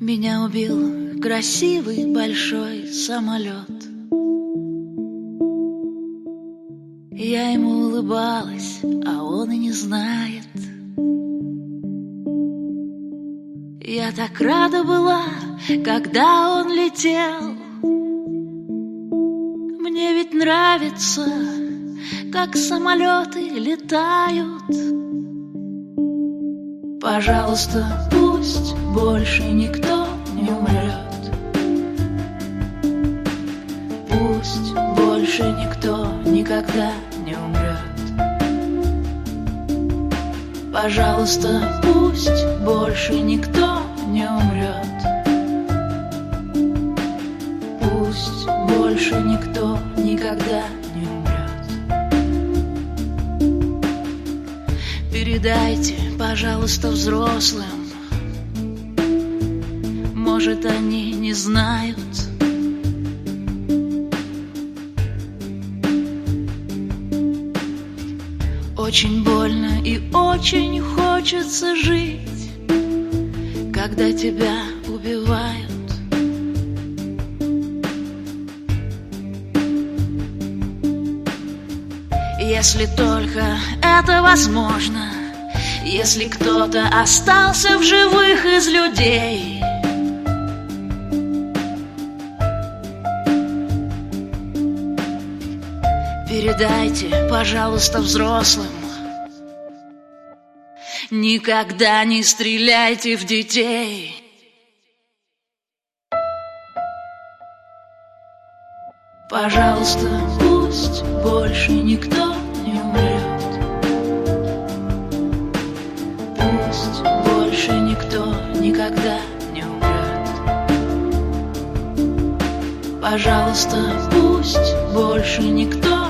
Меня убил красивый большой самолет. Я ему улыбалась, а он и не знает. Я так рада была, когда он летел. Мне ведь нравится, как самолеты летают. Пожалуйста, пусть больше никто не умрет. Пусть больше никто никогда не умрет. Пожалуйста, пусть больше никто не умрет. Больше никто никогда не умрет. Передайте, пожалуйста, взрослым может, они не знают. Очень больно и очень хочется жить, когда тебя возможно, если кто-то остался в живых из людей — Передайте, пожалуйста, взрослым Никогда не стреляйте в детей. Пожалуйста, пусть больше никто Пожалуйста, пусть больше никто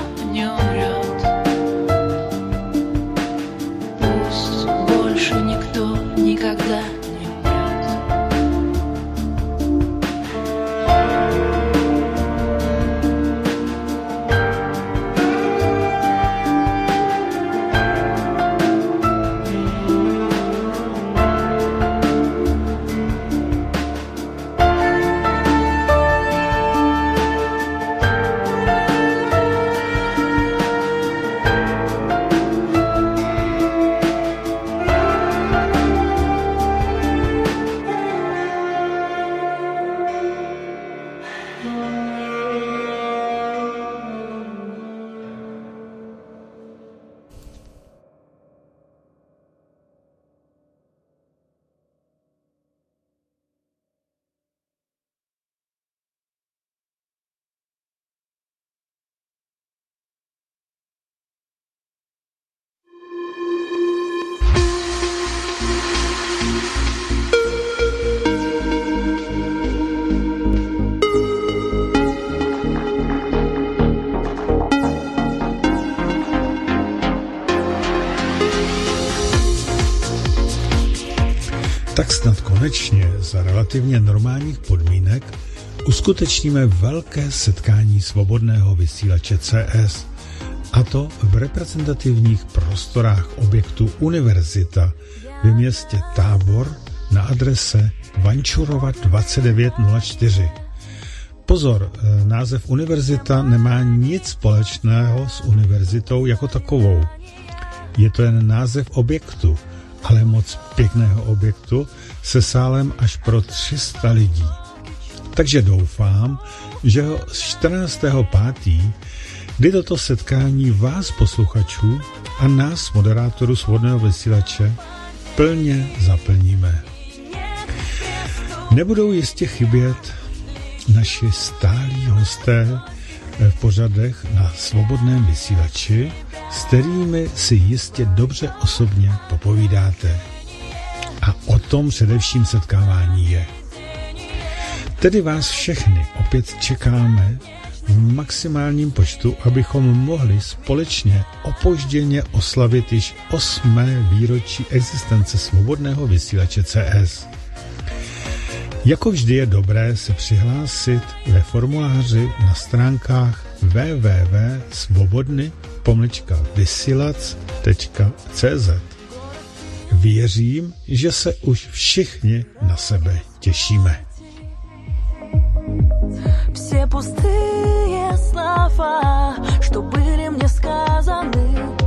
konečně za relativně normálních podmínek uskutečníme velké setkání svobodného vysílače CS, a to v reprezentativních prostorách objektu Univerzita ve městě Tábor na adrese Vančurova 2904. Pozor, eh, název univerzita nemá nic společného s univerzitou jako takovou. Je to jen název objektu, ale moc pěkného objektu se sálem až pro 300 lidí. Takže doufám, že ho z 14.5., kdy toto setkání vás posluchačů a nás moderátorů svobodného vysílače plně zaplníme. Nebudou jistě chybět naši stálí hosté pořadech na svobodném vysílači, s kterými si jistě dobře osobně popovídáte. A o tom především setkávání je. Tedy vás všechny opět čekáme v maximálním počtu, abychom mohli společně opožděně oslavit již osmé výročí existence svobodného vysílače CS. Jako vždy je dobré se přihlásit ve formuláři na stránkách www.svobodny vysílac.cz Věřím, že se už všichni na sebe těšíme. Все пустые слова, что были мне сказаны,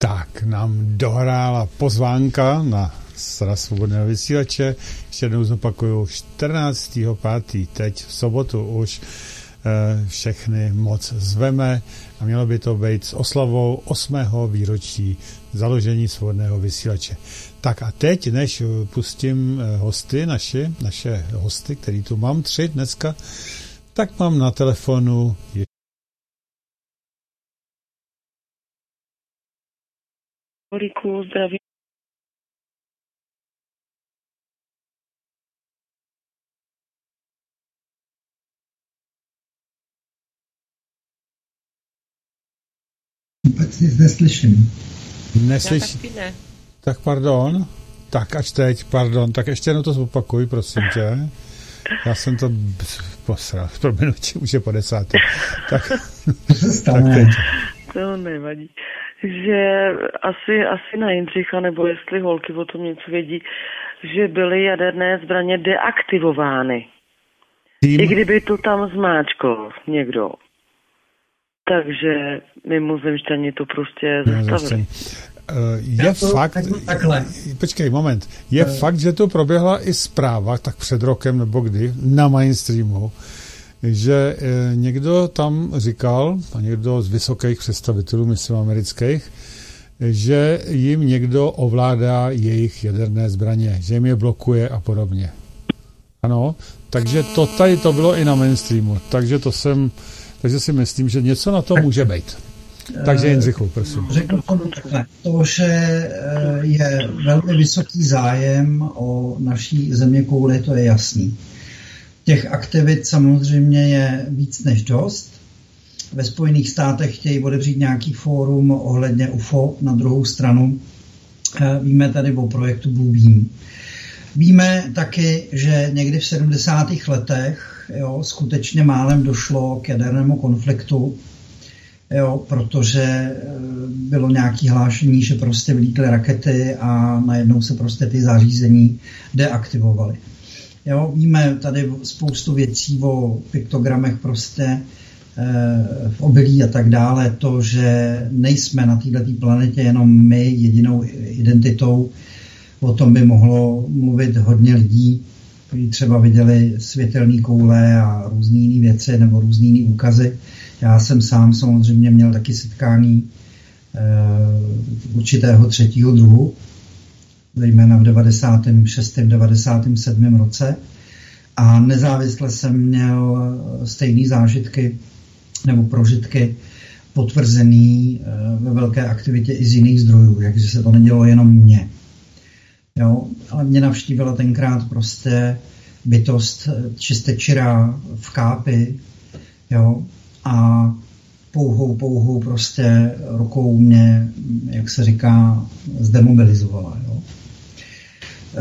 Tak nám dohrála pozvánka na Sra svobodného vysílače. Ještě jednou zopakuju, 14.5. teď v sobotu už eh, všechny moc zveme a mělo by to být s oslavou 8. výročí založení svobodného vysílače. Tak a teď, než pustím eh, hosty, naše, naše hosty, který tu mám, tři dneska, tak mám na telefonu Koliku, zdravím. Vůbec neslyším. Neslyš... Já taky ne. Tak pardon. Tak až teď, pardon. Tak ještě jednou to zopakuj, prosím tě. Já jsem to posral. Prominutí, už je po desáté. Tak, tak teď. To nevadí. Že asi, asi na Jindřicha, nebo jestli holky o tom něco vědí, že byly jaderné zbraně deaktivovány. Tým, I kdyby to tam zmáčkl někdo, takže mimozemšťani to prostě zastavili. Eh, Je Já to fakt, takhle. počkej moment, je fakt, že to proběhla i zpráva, tak před rokem nebo kdy, na mainstreamu, že eh, někdo tam říkal, a někdo z vysokých představitelů, myslím amerických, že jim někdo ovládá jejich jaderné zbraně, že jim je blokuje a podobně. Ano, takže to tady to bylo i na mainstreamu, takže to jsem, takže si myslím, že něco na to může být. Takže Jindřichu, prosím. Řeknu to takhle. To, že eh, je velmi vysoký zájem o naší země kouli, to je jasný. Těch aktivit samozřejmě je víc než dost. Ve Spojených státech chtějí otevřít nějaký fórum ohledně UFO. Na druhou stranu eh, víme tady o projektu Blue Beam. Víme taky, že někdy v 70. letech jo, skutečně málem došlo k jadernému konfliktu, jo, protože eh, bylo nějaké hlášení, že prostě vylítly rakety a najednou se prostě ty zařízení deaktivovaly. Jo, víme tady spoustu věcí o piktogramech prostě eh, v obilí a tak dále. To, že nejsme na této planetě jenom my jedinou identitou, o tom by mohlo mluvit hodně lidí, kteří třeba viděli světelné koule a různé jiné věci nebo různé jiné úkazy. Já jsem sám samozřejmě měl taky setkání eh, určitého třetího druhu, zejména v 96. 97. roce. A nezávisle jsem měl stejné zážitky nebo prožitky potvrzený eh, ve velké aktivitě i z jiných zdrojů, takže se to nedělo jenom mně. Jo, ale mě navštívila tenkrát prostě bytost eh, čistě čirá v kápi, jo, a pouhou, pouhou prostě rukou mě, jak se říká, zdemobilizovala. Jo. E,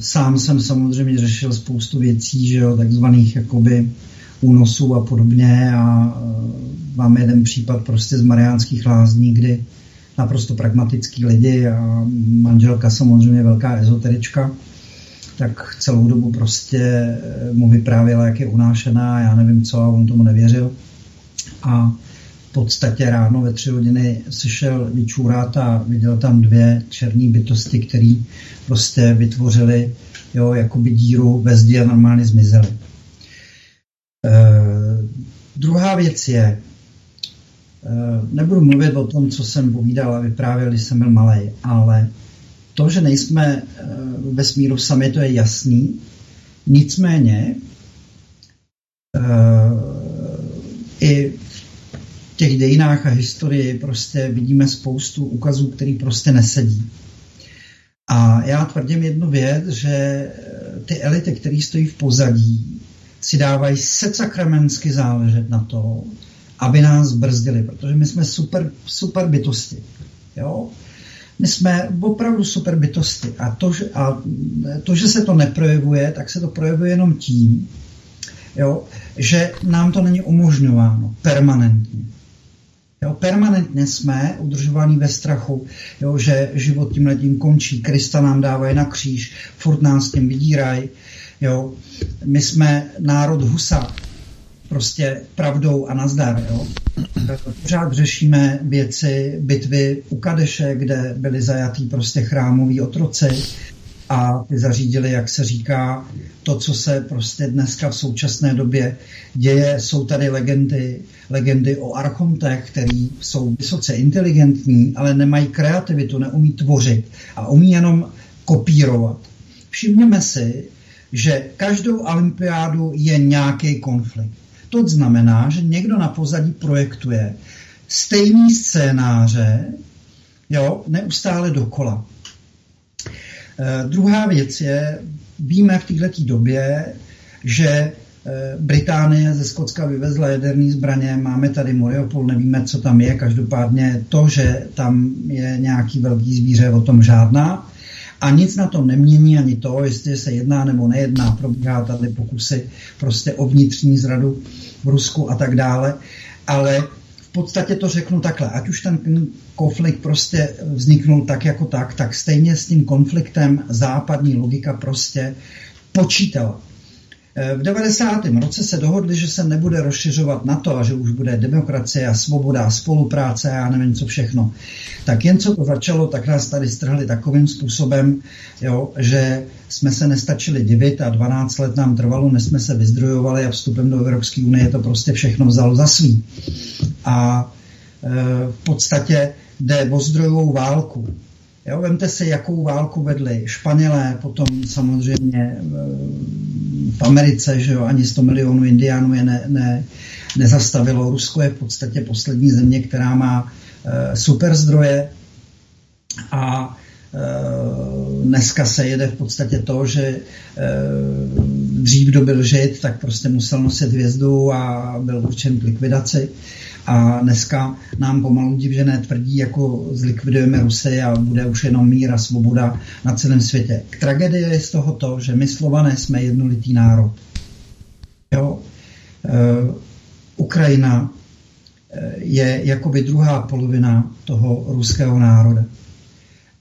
Sám jsem samozřejmě řešil spoustu věcí, že jo, takzvaných jakoby únosů a podobně a e, máme jeden případ prostě z Mariánských lázní, kdy naprosto pragmatický lidi a manželka samozřejmě velká ezoterička, tak celou dobu prostě e, mu vyprávěla, jak je unášená, já nevím co, a on tomu nevěřil. A podstatě ráno ve tři hodiny se šel vyčůrat a viděl tam dvě černé bytosti, které prostě vytvořily jo, jakoby díru ve zdi a normálně zmizely. E, druhá věc je, e, nebudu mluvit o tom, co jsem povídal a vyprávěl, když jsem byl malý, ale to, že nejsme e, ve smíru sami, to je jasný. Nicméně e, i těch dejinách a historii prostě vidíme spoustu ukazů, který prostě nesedí. A já tvrdím jednu věc, že ty elity, které stojí v pozadí, si dávají secakramensky záležet na to, aby nás brzdili, protože my jsme super, super bytosti. Jo? My jsme opravdu super bytosti a to, že, a to, že se to neprojevuje, tak se to projevuje jenom tím, jo, že nám to není umožňováno permanentně. Jo, permanentně jsme udržovaní ve strachu, jo, že život tím letím končí, Krista nám dávají na kříž, furt nás tím vydírají. Jo. My jsme národ husa, prostě pravdou a nazdar. Jo. Pořád řešíme věci, bitvy u Kadeše, kde byli zajatí prostě chrámoví otroci a ty zařídili, jak se říká, to, co se prostě dneska v současné době děje. Jsou tady legendy, legendy o archontech, který jsou vysoce inteligentní, ale nemají kreativitu, neumí tvořit a umí jenom kopírovat. Všimněme si, že každou olympiádu je nějaký konflikt. To znamená, že někdo na pozadí projektuje stejný scénáře, jo, neustále dokola. E, druhá věc je, víme v této době, že e, Británie ze Skotska vyvezla jaderné zbraně, máme tady Mariupol, nevíme, co tam je, každopádně to, že tam je nějaký velký zvíře, o tom žádná. A nic na tom nemění ani to, jestli se jedná nebo nejedná, probíhá tady pokusy prostě o vnitřní zradu v Rusku a tak dále. Ale podstatě to řeknu takhle, ať už ten konflikt prostě vzniknul tak jako tak, tak stejně s tím konfliktem západní logika prostě počítala. Eh, V 90. roce se dohodli, že se nebude rozšiřovat na to a že už bude demokracie a svoboda a spolupráce a já nevím co všechno. Tak jen co to začalo, tak nás tady strhli takovým způsobem, jo, že jsme se nestačili divit a 12 let nám trvalo, než jsme se vyzdrojovali a vstupem do Evropské unie to prostě všechno vzalo za svý. A e, v podstatě jde o zdrojovou válku. Jo, vemte si, jakou válku vedli Španělé, potom samozřejmě e, v Americe, že jo, ani 100 milionů indiánů je ne, ne, nezastavilo. Rusko je v podstatě poslední země, která má e, super zdroje a dneska se jede v podstatě to, že e, dřív kdo byl žid, tak prostě musel nosit hvězdu a byl určen k likvidaci. A dneska nám pomalu divžené tvrdí, jako zlikvidujeme Rusy a bude už jenom mír a svoboda na celém světě. Tragédie je z toho to, že my Slované jsme jednolitý národ. Jo? E, Ukrajina je jakoby druhá polovina toho ruského národa.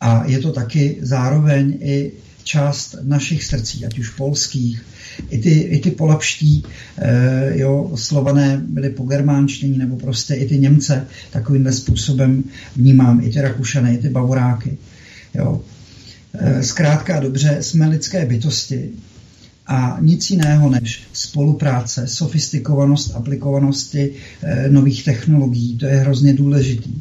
A je to taky zároveň i část našich srdcí, ať už polských, i ty, i ty polapští, eh, jo, slované byly pogermánčtění, nebo prostě i ty Němce takovýmhle způsobem vnímám, i ty Rakušany, i ty Bavoráky. Jo. Eh, zkrátka dobře, jsme lidské bytosti a nic jiného než spolupráce, sofistikovanost, aplikovanosti eh, nových technologií, to je hrozně důležitý.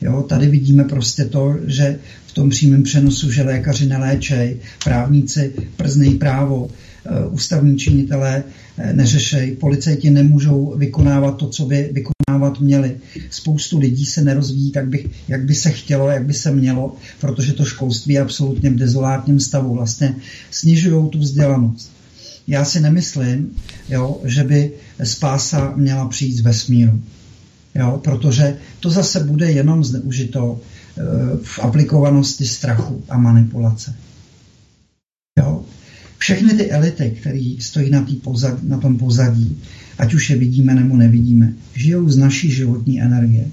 Jo, tady vidíme prostě to, že v tom přímém přenosu, že lékaři neléčej, právníci prznej právo, eh, ústavní činitelé eh, neřešej, policajti nemůžou vykonávat to, co by vykonávat měli. Spoustu lidí se nerozvíjí tak, by, jak by se chtělo, jak by se mělo, protože to školství je absolutně v dezolátním stavu. Vlastně snižují tu vzdělanost. Já si nemyslím, jo, že by spása měla přijít z vesmíru. Jo, protože to zase bude jenom zneužito e, v aplikovanosti strachu a manipulace. Jo. Všechny ty elity, které stojí na, pozad, na tom pozadí, ať už je vidíme nebo nevidíme, žijou z naší životní energie.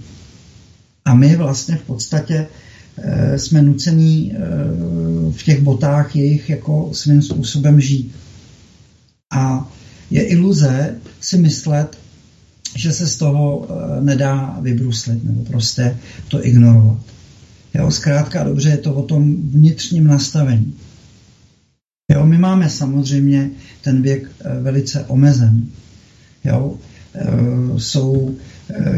A my vlastně v podstatě e, jsme nucení e, v těch botách jejich jako svým způsobem žít. A je iluze si myslet, že se z toho eh, nedá vybruslit nebo prostě to ignorovat. Jo, zkrátka dobře je to o tom vnitřním nastavení. Jo, my máme samozřejmě ten věk eh, velice omezen. Jo, eh, jsou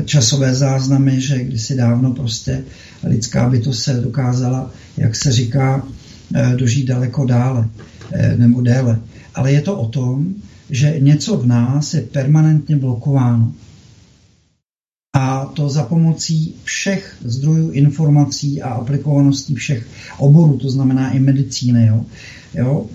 časové záznamy, že kdysi dávno prostě lidská bytost se dokázala, jak se říká, dožít daleko dále nebo déle. Ale je to o tom, že něco v nás je permanentně blokováno. A to za pomocí všech zdrojů informací a aplikovaností všech oborů, to znamená i medicíny. Jo? Jo?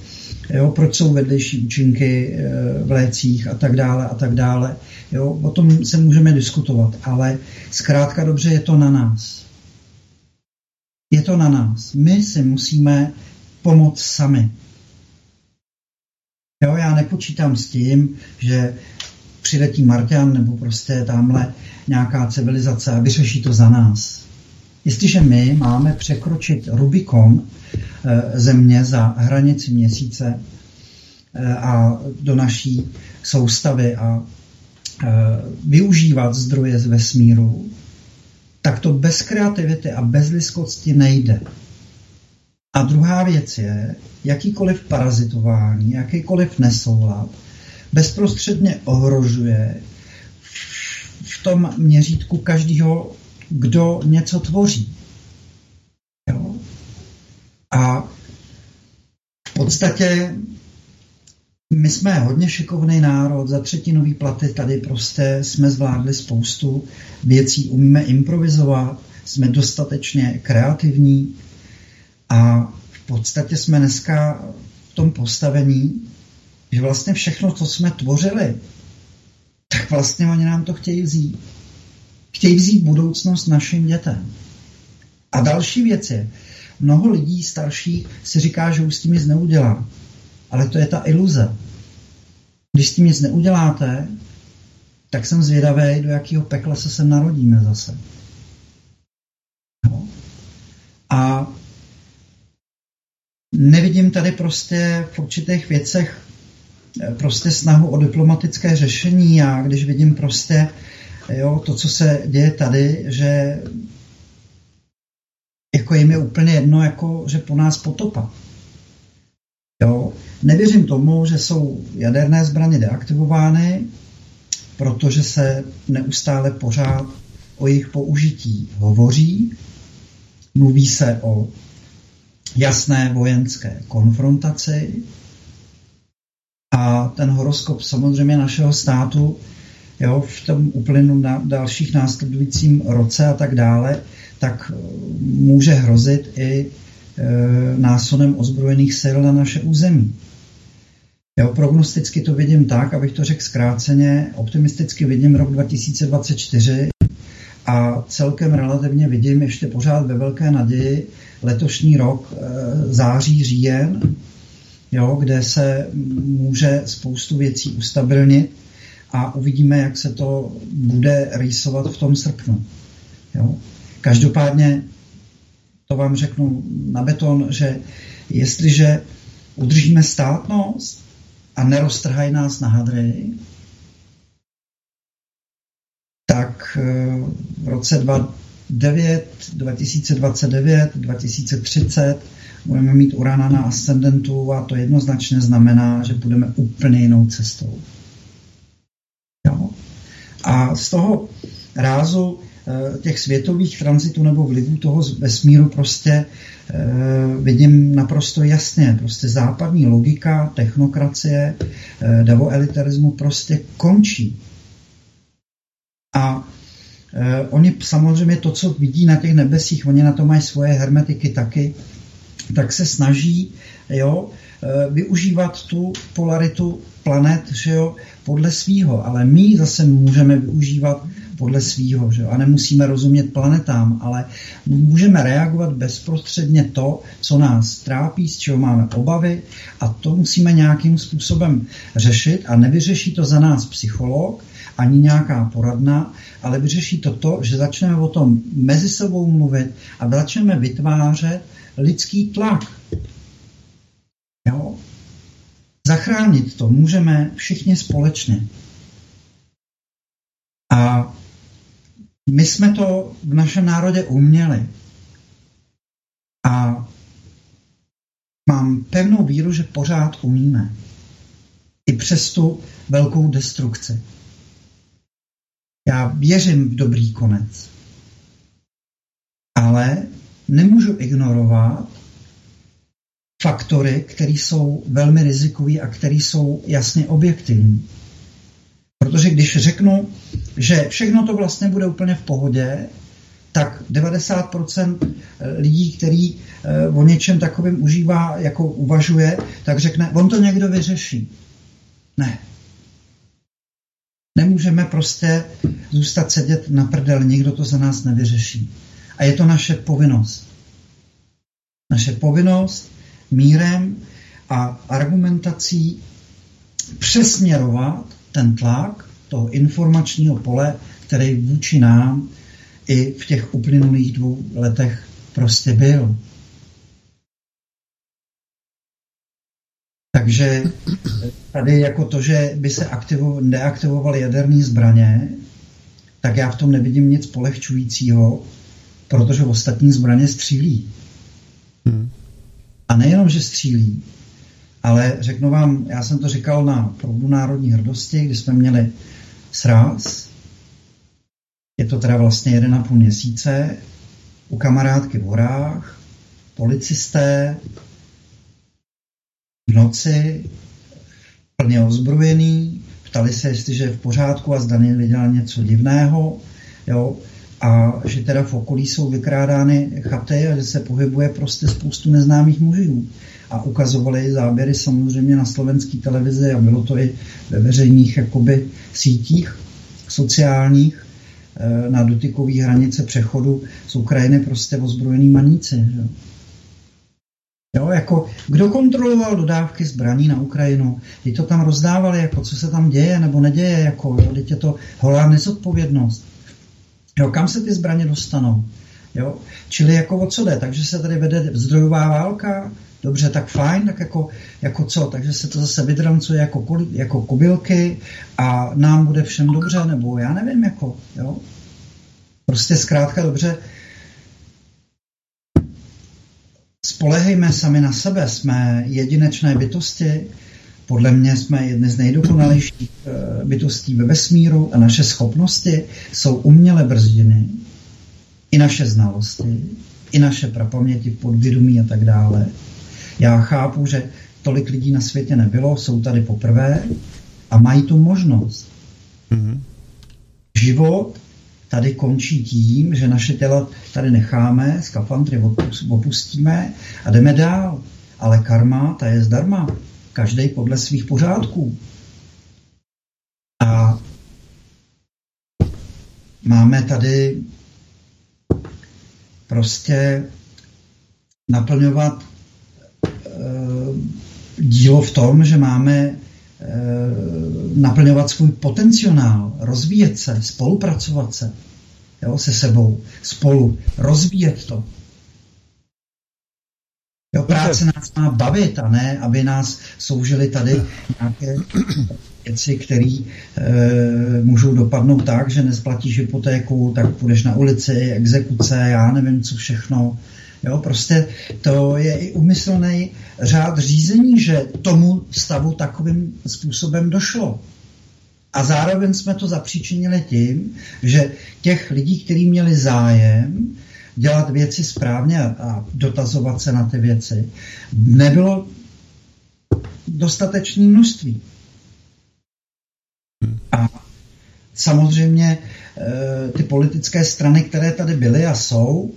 Jo, proč jsou vedlejší účinky eh, v lécích a tak dále a tak dále. Jo, o tom se můžeme diskutovat, ale zkrátka dobře je to na nás. Je to na nás. My si musíme pomoct sami. Jo, já nepočítám s tím, že přiletí Marťan nebo prostě tamhle nějaká civilizace a vyřeší to za nás. Jestliže my máme překročit Rubikon e, země za hranici měsíce e, a do naší soustavy a e, využívat zdroje z vesmíru, tak to bez kreativity a bez lidskosti nejde. A druhá věc je, jakýkoliv parazitování, jakýkoliv nesoulad bezprostředně ohrožuje v tom měřítku každého, kdo něco tvoří. Jo? A v podstatě my jsme hodně šikovný národ, za třetinový platy tady prostě jsme zvládli spoustu věcí, umíme improvizovat, jsme dostatečně kreativní a v podstatě jsme dneska v tom postavení, že vlastně všechno, co jsme tvořili, tak vlastně oni nám to chtějí vzít. Chtějí vzít budoucnost našim dětem. A další věc je, mnoho lidí starších si říká, že už s tím nic neudělá. Ale to je ta iluze. Když s tím nic neuděláte, tak jsem zvědavý, do jakého pekla se sem narodíme zase. No. A nevidím tady prostě v určitých věcech prostě snahu o diplomatické řešení. Já když vidím prostě jo, to, co se děje tady, že jako jim je úplně jedno, jako, že po nás potopa. Jo. Nevěřím tomu, že jsou jaderné zbraně deaktivovány, protože se neustále pořád o jejich použití hovoří. Mluví se o jasné vojenské konfrontaci a ten horoskop samozřejmě našeho státu jo, v tom uplynu na dalších následujícím roce a tak dále, tak eh, může hrozit i e, násunem ozbrojených sil na naše území. Jo, prognosticky to vidím tak, abych to řekl zkráceně, optimisticky vidím rok 2024 a celkem relativně vidím ještě pořád ve velké naději letošní rok e, září, říjen, jo, kde se může spoustu věcí ustabilnit a uvidíme, jak se to bude rýsovat v tom srpnu. Jo. Každopádně to vám řeknu na beton, že jestliže udržíme státnost a neroztrhají nás na hadry, tak eh, v roce 2009, 2029, 2030 budeme mít Urana na ascendentu a to jednoznačně znamená, že budeme úplně jinou cestou. Jo? A z toho rázu eh, těch světových transitů nebo vlivů toho vesmíru prostě eh, vidím naprosto jasně. Prostě západní logika, technokracie, eh, davoelitarismu prostě končí. A oni samozřejmě to, co vidí na těch nebesích, oni na to mají svoje hermetiky taky, tak se snaží jo, využívat tu polaritu planet že jo, podle svýho, ale my zase můžeme využívat podle svýho, že jo? a nemusíme rozumět planetám, ale můžeme reagovat bezprostředně to, co nás trápí, z čeho máme obavy a to musíme nějakým způsobem řešit a nevyřeší to za nás psycholog, ani nějaká poradna, ale vyřeší to to, že začneme o tom mezi sebou mluvit a začneme vytvářet lidský tlak. Jo? Zachránit to můžeme všichni společně. A my jsme to v našem národě uměli. A mám pevnou víru, že pořád umíme. I přes tu velkou destrukci. Já věřím v dobrý konec. Ale nemůžu ignorovat faktory, které jsou velmi rizikové a které jsou jasně objektivní. Protože když řeknu, že všechno to vlastně bude úplně v pohodě, tak 90% lidí, který eh, o něčem takovým užívá, jako uvažuje, tak řekne, on to někdo vyřeší. Ne. Nemůžeme prostě zůstat sedět na prdel, nikdo to za nás nevyřeší. A je to naše povinnost. Naše povinnost mírem a argumentací přesměrovat ten tlak toho informačního pole, který vůči nám i v těch uplynulých dvou letech prostě byl. Takže tady jako to, že by se aktivo, neaktivovaly jaderné zbraně, tak já v tom nevidím nic polehčujícího, protože ostatní zbraně střílí. Hmm. A nejenom, že střílí, ale řeknu vám, já jsem to říkal na proudu národní hrdosti, kdy jsme měli sraz. Je to teda vlastně jeden a půl měsíce. U kamarádky v horách, policisté, noci, plně ozbrojený, ptali se, jestliže je v pořádku a zda viděl něco divného, jo, a že teda v okolí jsou vykrádány chaty a že se pohybuje prostě spoustu neznámých mužů. A ukazovali záběry samozřejmě na slovenské televizi a bylo to i ve veřejných jakoby, sítích sociálních eh, na dotykové hranice přechodu z Ukrajiny prostě ozbrojený maníci. Že? Jo, jako, kdo kontroloval dodávky zbraní na Ukrajinu? Kdy to tam rozdávali, jako, co se tam děje nebo neděje, jako, jo, je to holá nezodpovědnost. Jo, kam se ty zbraně dostanou? Jo? Čili jako o co jde? Takže se tady vede zdrojová válka? dobře, tak fajn, tak jako, jako co, takže se to zase vydrancuje jako, jako kobylky a nám bude všem dobře, nebo já nevím, jako, jo. Prostě zkrátka dobře, spolehejme sami na sebe, jsme jedinečné bytosti, podle mě jsme jedny z nejdokonalejších eh, bytostí ve vesmíru a naše schopnosti jsou uměle brzděny, i naše znalosti, i naše prapaměti, podvědomí a tak dále. Já chápu, že tolik lidí na světě nebylo, jsou tady poprvé a mají tu možnost. Mhm. Život tady končí tím, že naše těla tady necháme, skafandry opustíme a jdeme dál. Ale karma, ta je zdarma. Každý podle svých pořádků. A máme tady prostě naplňovat e, dílo v tom, že máme naplňovat svůj potenciál, rozvíjet se, spolupracovat se jo, se sebou, spolu, rozvíjet to. Jo, práce nás má bavit a ne, aby nás sloužily tady nějaké věci, které e, můžou dopadnout tak, že nesplatíš hypotéku, tak půjdeš na ulici, exekuce, já nevím co všechno. Jo, prostě to je i umyslný řád řízení, že tomu stavu takovým způsobem došlo. A zároveň jsme to zapříčinili tím, že těch lidí, kteří měli zájem dělat věci správně a dotazovat se na ty věci, nebylo dostatečné množství. A samozřejmě eh, ty politické strany, které tady byly a jsou,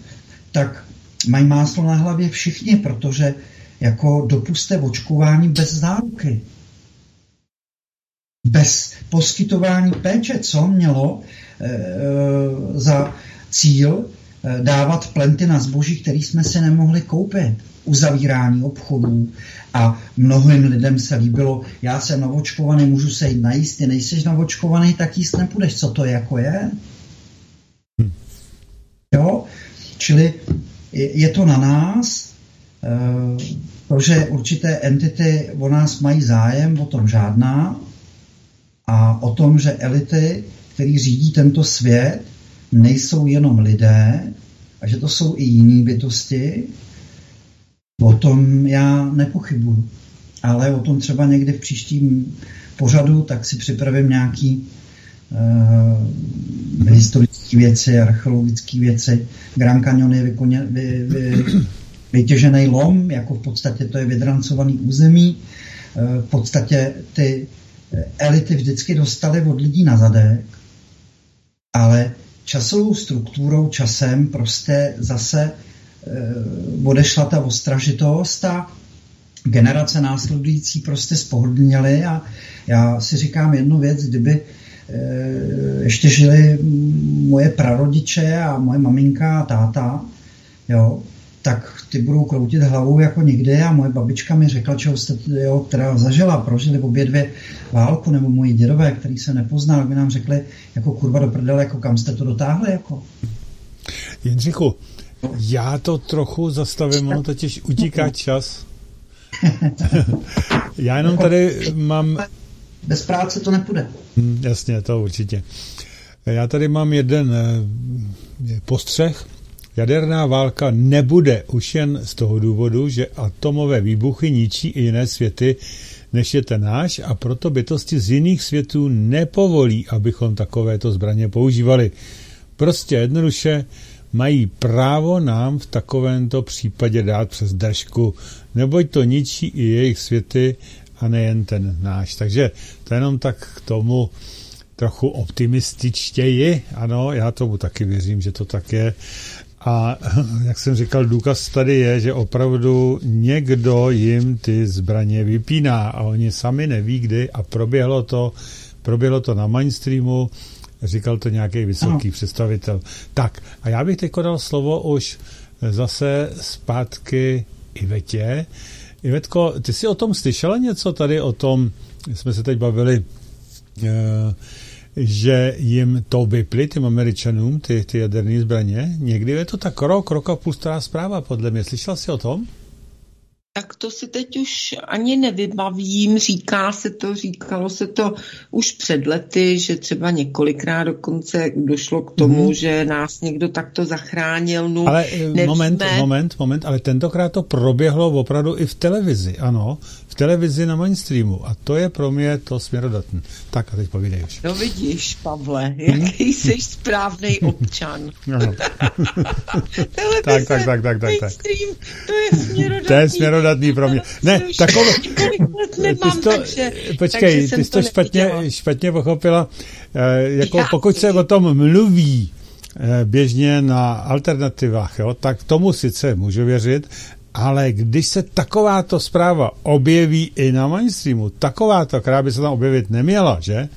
tak mají máslo na hlavě všichni, protože jako dopuste očkování bez záruky. Bez poskytování péče, co mělo e, za cíl e, dávat plenty na zboží, který jsme si nemohli koupit. Uzavírání obchodů a mnohým lidem se líbilo, já jsem navočkovaný, můžu se jít najíst, ty nejseš navočkovaný, tak jíst nepůjdeš. Co to jako je? Jo? Čili je, to na nás, e, to, že určité entity o nás mají zájem, o tom žádná, a o tom, že elity, který řídí tento svět, nejsou jenom lidé a že to jsou i jiní bytosti, o tom já nepochybuju. Ale o tom třeba někdy v příštím pořadu, tak si připravím nějaký uh, historické věci, archeologické věci. Grand Canyon je vykoně, vy, vy, vytěžený lom, jako v podstatě to je vydrancovaný území. Uh, v podstatě ty elity vždycky dostaly od lidí na zadek, ale časovou strukturou, časem prostě zase e, odešla ta ostražitost a generace následující prostě spohodlněly a já si říkám jednu věc, kdyby ještě žili moje prarodiče a moje maminka a táta, jo, tak ty budou kroutit hlavou jako nikdy a moje babička mi řekla, čeho jste, jo, která zažila, prožili obě dvě válku, nebo moji dědové, který se nepoznal, by nám řekli, jako kurva do prdele, jako kam jste to dotáhli, jako. Jindřichu, já to trochu zastavím, ono totiž utíká čas. já jenom tady mám... Bez práce to nepůjde. Hm, jasně, to určitě. Já tady mám jeden eh, postřeh, Jaderná válka nebude už jen z toho důvodu, že atomové výbuchy ničí i jiné světy, než je ten náš a proto bytosti z jiných světů nepovolí, abychom takovéto zbraně používali. Prostě jednoduše mají právo nám v takovémto případě dát přes držku, neboť to ničí i jejich světy a nejen ten náš. Takže to jenom tak k tomu trochu optimističtěji. Ano, já tomu taky věřím, že to tak je. A jak jsem říkal, důkaz tady je, že opravdu někdo jim ty zbraně vypíná a oni sami neví kdy a proběhlo to, proběhlo to na mainstreamu, říkal to nějaký vysoký no. představitel. Tak a já bych teď dal slovo už zase zpátky Ivetě. Ivetko, ty jsi o tom slyšela něco tady o tom, jsme se teď bavili, eh, že jim to vyply, těm američanům, ty, ty jaderné zbraně. Někdy je to tak rok, rok a půl stará zpráva, podle mě. Slyšel jsi o tom? Tak to si teď už ani nevybavím. Říká se to, říkalo se to už před lety, že třeba několikrát dokonce došlo k tomu, Mhm. že nás někdo takto zachránil. No, Ale eh, nevíme. moment, moment, moment, ale tentokrát to proběhlo opravdu i v televizi, ano, v televizi na mainstreamu a to je pro mě to směrodatné. Tak a teď povídej už. No vidíš, Pavle, jaký jsi správný občan. Ano. Televize, Tak, tak, tak, tak, tak, mainstream, to je směrodatný. To je směrodatný pro mě. Ne, takové... Ty jsi to, takže, počkej, takže ty jsi to špatně, neviděla. špatně pochopila. Eh, jako Já- pokud se o tom mluví eh, běžně na alternativách, jo, tak tomu sice můžu věřit, ale když se takováto zpráva objeví i na mainstreamu, takováto, která by se tam objevit neměla, že?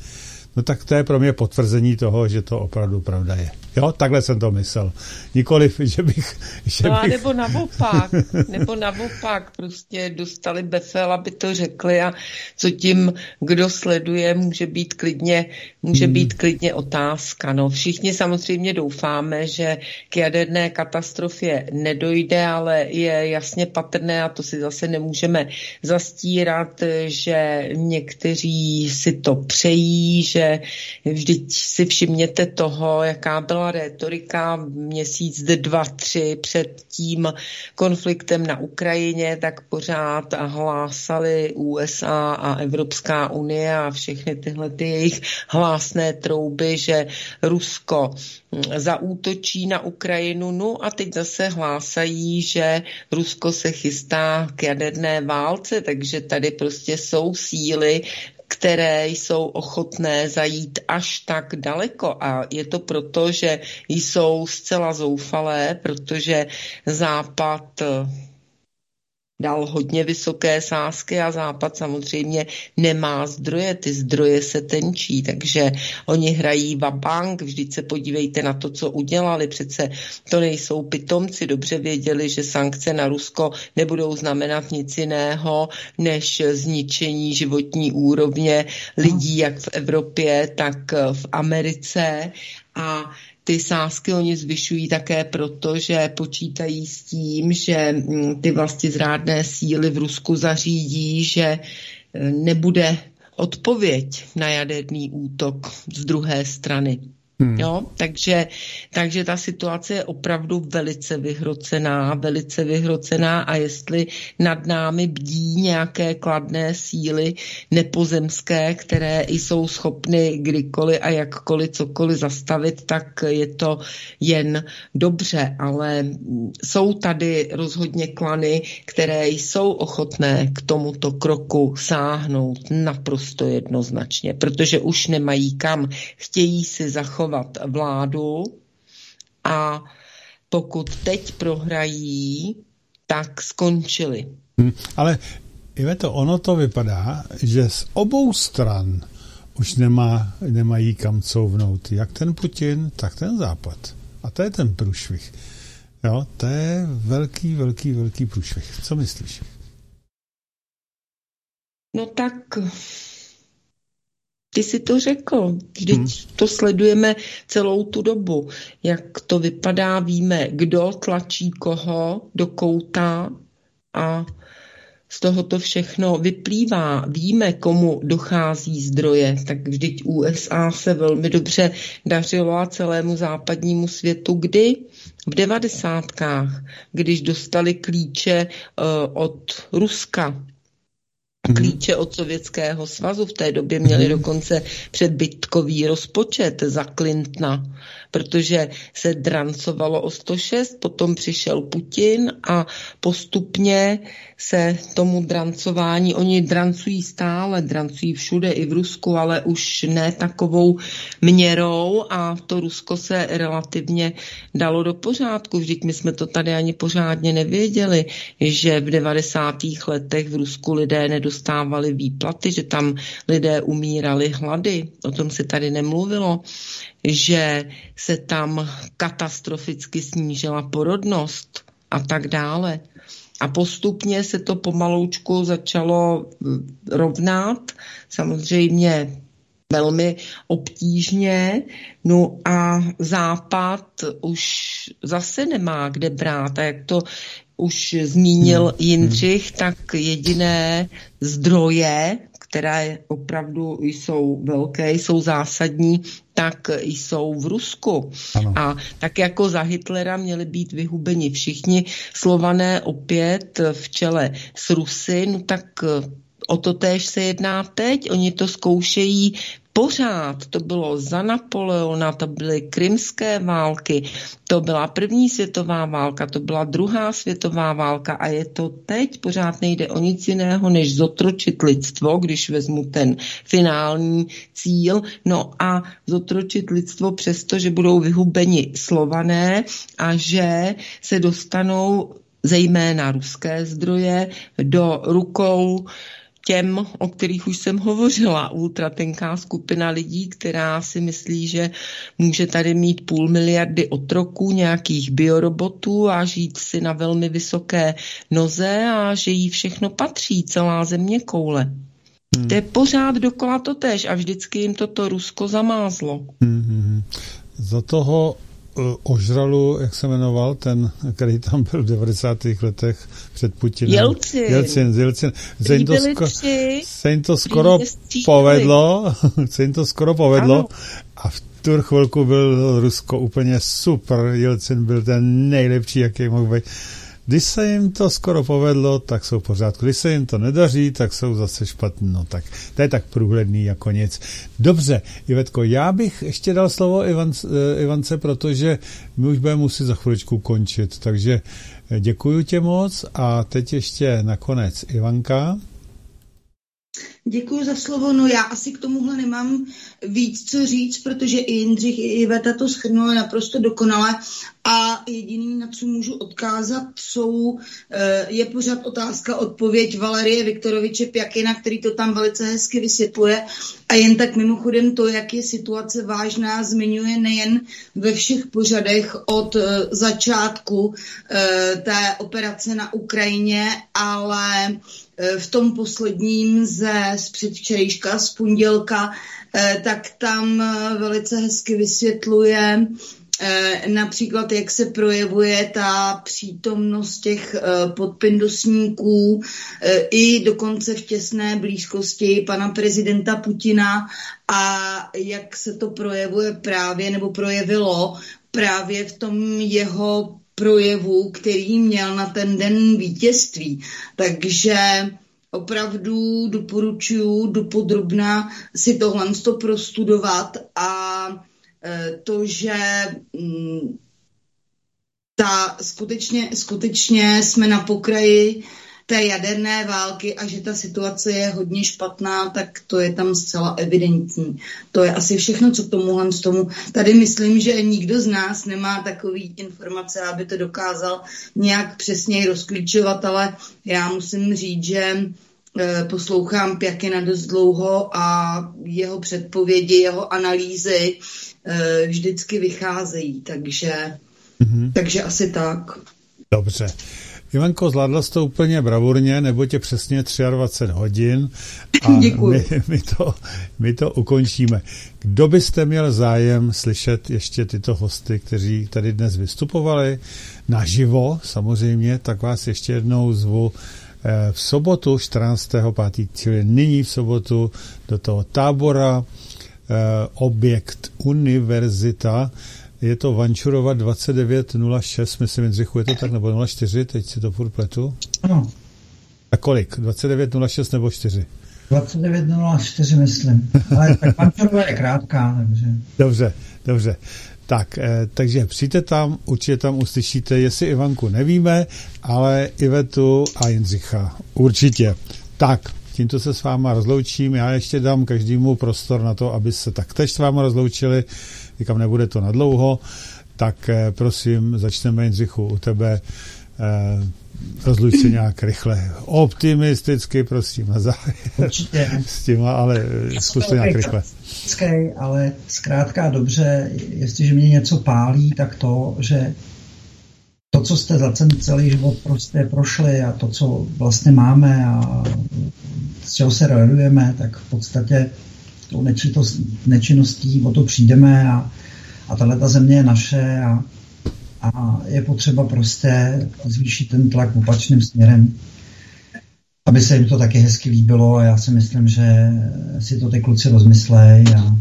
No tak to je pro mě potvrzení toho, že to opravdu pravda je. Jo, takhle jsem to myslel. Nikoliv, že bych... Že No a bych... nebo naopak, nebo naopak, prostě dostali befel, aby to řekli a co tím, kdo sleduje, může být klidně, může Hmm. být klidně otázka. No, všichni samozřejmě doufáme, že k jaderné katastrofě nedojde, ale je jasně patrné, a to si zase nemůžeme zastírat, že někteří si to přejí, že vždyť si všimněte toho, jaká byla retorika měsíc, dva, tři před tím konfliktem na Ukrajině, tak pořád hlásali USA a Evropská unie a všechny tyhle ty jejich hlásné trouby, že Rusko zaútočí na Ukrajinu. No a teď zase hlásají, že Rusko se chystá k jaderné válce, takže tady prostě jsou síly, které jsou ochotné zajít až tak daleko. A je to proto, že jsou zcela zoufalé, protože Západ eh, dal hodně vysoké sázky a Západ samozřejmě nemá zdroje, ty zdroje se tenčí, takže oni hrají vabank, vždyť se podívejte na to, co udělali, přece to nejsou pitomci, dobře věděli, že sankce na Rusko nebudou znamenat nic jiného, než zničení životní úrovně lidí jak v Evropě, tak v Americe. A ty sázky oni zvyšují také proto, že počítají s tím, že mm, ty vlastně zrádné síly v Rusku zařídí, že e, nebude odpověď na jaderný útok z druhé strany. Hmm. Jo, takže, takže ta situace je opravdu velice vyhrocená, velice vyhrocená a jestli nad námi bdí nějaké kladné síly nepozemské, které jsou schopny kdykoliv a jakkoliv cokoliv zastavit, tak je to jen dobře, ale jsou tady rozhodně klany, které jsou ochotné k tomuto kroku sáhnout naprosto jednoznačně, protože už nemají kam, chtějí si zachovat vládu a pokud teď prohrají, tak skončili. Hm, ale Iveto, ono to vypadá, že z obou stran už nemá, nemají kam couvnout. Jak ten Putin, tak ten Západ. A to je ten průšvih. Jo, to je velký, velký, velký průšvih. Co myslíš? No tak ty si to řekl, vždyť hmm. to sledujeme celou tu dobu. Jak to vypadá, víme, kdo tlačí koho do kouta a z toho to všechno vyplývá. Víme, komu dochází zdroje, tak vždyť USA se velmi dobře dařilo a celému západnímu světu, kdy v devadesátkách, když dostali klíče uh, od Ruska, klíče od Sovětského svazu. V té době měli dokonce předbytkový rozpočet za Clintona, protože se drancovalo o 106, potom přišel Putin a postupně se tomu drancování, oni drancují stále, drancují všude i v Rusku, ale už ne takovou měrou a to Rusko se relativně dalo do pořádku. Vždyť my jsme to tady ani pořádně nevěděli, že v 90. letech v Rusku lidé nedostávali výplaty, že tam lidé umírali hlady. O tom se tady nemluvilo že se tam katastroficky snížila porodnost a tak dále. A postupně se to pomaloučku začalo rovnat, samozřejmě velmi obtížně, no a Západ už zase nemá kde brát. A jak to už zmínil Jindřich, tak jediné zdroje, které opravdu jsou velké, jsou zásadní, tak jsou v Rusku. Ano. A tak jako za Hitlera měli být vyhubeni všichni slované opět v čele s Rusy, no tak o to též se jedná teď. Oni to zkoušejí pořád. To bylo za Napoleona, to byly krymské války, to byla první světová válka, to byla druhá světová válka a je to teď. Pořád nejde o nic jiného, než zotročit lidstvo, když vezmu ten finální cíl. No a zotročit lidstvo přesto, že budou vyhubeni slované a že se dostanou zejména ruské zdroje do rukou těm, o kterých už jsem hovořila, ultratenká skupina lidí, která si myslí, že může tady mít půl miliardy otroků, nějakých biorobotů a žít si na velmi vysoké noze a že jí všechno patří, celá země koule. Hmm. To je pořád dokola to tež a vždycky jim toto Rusko zamázlo. Hmm. Za toho uh, ožralu, jak se jmenoval, ten, který tam byl v 90. letech před Putinem. Jelcin. Jelcin, Jelcin. Se jim to, sko- se jim to skoro povedlo, se jim to skoro povedlo Ano. a v tu chvilku byl Rusko úplně super, Jelcin byl ten nejlepší, jaký mohl být. Když se jim to skoro povedlo, tak jsou v pořádku. Když se jim to nedaří, tak jsou zase špatný. No tak to je tak průhledný jako nic. Dobře, Ivetko, já bych ještě dal slovo Ivan, eh, Ivance, protože my už budeme muset za chviličku končit. Takže eh, děkuji tě moc a teď ještě nakonec Ivanka. Děkuji za slovo. No já asi k tomuhle nemám víc co říct, protože i Jindřich, i Iveta to schrnuli naprosto dokonale a jediný, na co můžu odkázat, jsou, eh, je pořád otázka odpověď Valerie Viktoroviče Pjakina, který to tam velice hezky vysvětluje a jen tak mimochodem to, jak je situace vážná, zmiňuje nejen ve všech pořadech od eh, začátku eh, té operace na Ukrajině, ale v tom posledním ze z předvčerejška, z pondělka, tak tam velice hezky vysvětluje například, jak se projevuje ta přítomnost těch podpindosníků i dokonce v těsné blízkosti pana prezidenta Putina a jak se to projevuje právě, nebo projevilo právě v tom jeho projevu, který měl na ten den vítězství. Takže opravdu doporučuji dopodrobna si tohle to prostudovat a to, že mm, ta skutečně, skutečně jsme na pokraji té jaderné války a že ta situace je hodně špatná, tak to je tam zcela evidentní. To je asi všechno, co k tomuhle z tomu. Tady myslím, že nikdo z nás nemá takový informace, aby to dokázal nějak přesněji rozklíčovat, ale já musím říct, že poslouchám Pjakina dost dlouho a jeho předpovědi, jeho analýzy vždycky vycházejí, takže, mm-hmm. takže asi tak. Dobře. Ivanko, zvládla jsi to úplně bravurně, nebo tě přesně 23 hodin a my, my, to, my to ukončíme. Kdo byste měl zájem slyšet ještě tyto hosty, kteří tady dnes vystupovali naživo, samozřejmě, tak vás ještě jednou zvu v sobotu 14.5., čili nyní v sobotu do toho tábora objekt Univerzita. Je to Vančurova 2906, myslím, Jindřichu, je to tak, nebo 04, teď si to furt pletu. Ano. A kolik? 2906 nebo 4? 2904, myslím. Ale tak Vančurova je krátká, takže... Dobře, dobře. Tak, eh, takže přijďte tam, určitě tam uslyšíte, jestli Ivanku nevíme, ale Ivetu a Jindřicha. Určitě. Tak, tímto se s váma rozloučím. Já ještě dám každému prostor na to, aby se taktéž s váma rozloučili. Říkám, nebude to na dlouho. Tak eh, prosím, začneme Jindřichu u tebe. Eh, rozluč se nějak rychle. Optimisticky, prosím, na závěr. Určitě. S tím, ale zkus to nějak rychle. Ale zkrátka dobře, jestliže mě něco pálí, tak to, že to, co jste za ten celý život prostě prošli a to, co vlastně máme a z čeho se radujeme, tak v podstatě tou nečinností o to přijdeme a, a tahle ta země je naše a a je potřeba prostě zvýšit ten tlak opačným směrem, aby se jim to taky hezky líbilo a já si myslím, že si to ty kluci rozmyslej a,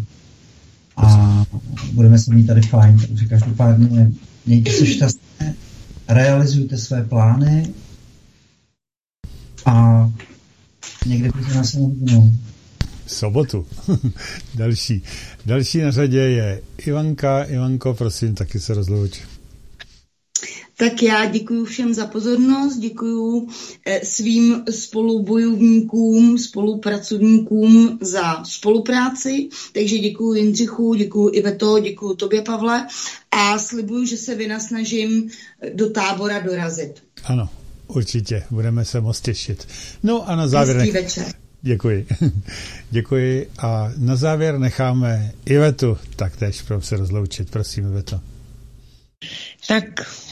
a budeme se mít tady fajn. Takže každopádně mějte se šťastně, realizujte své plány a někde by se nás neviděnou. Sobotu. další. Další na řadě je Ivanka. Ivanko, prosím, taky se rozlouč. Tak já děkuji všem za pozornost, děkuji eh, svým spolubojovníkům, spolupracovníkům za spolupráci, takže děkuji Jindřichu, děkuji Iveto, děkuji tobě Pavle a slibuju, že se vynasnažím do tábora dorazit. Ano, určitě, budeme se moc těšit. No a na závěr... Hezký večer. Děkuji. Děkuji a na závěr necháme Ivetu taktéž pro se rozloučit. Prosím, Iveto. Tak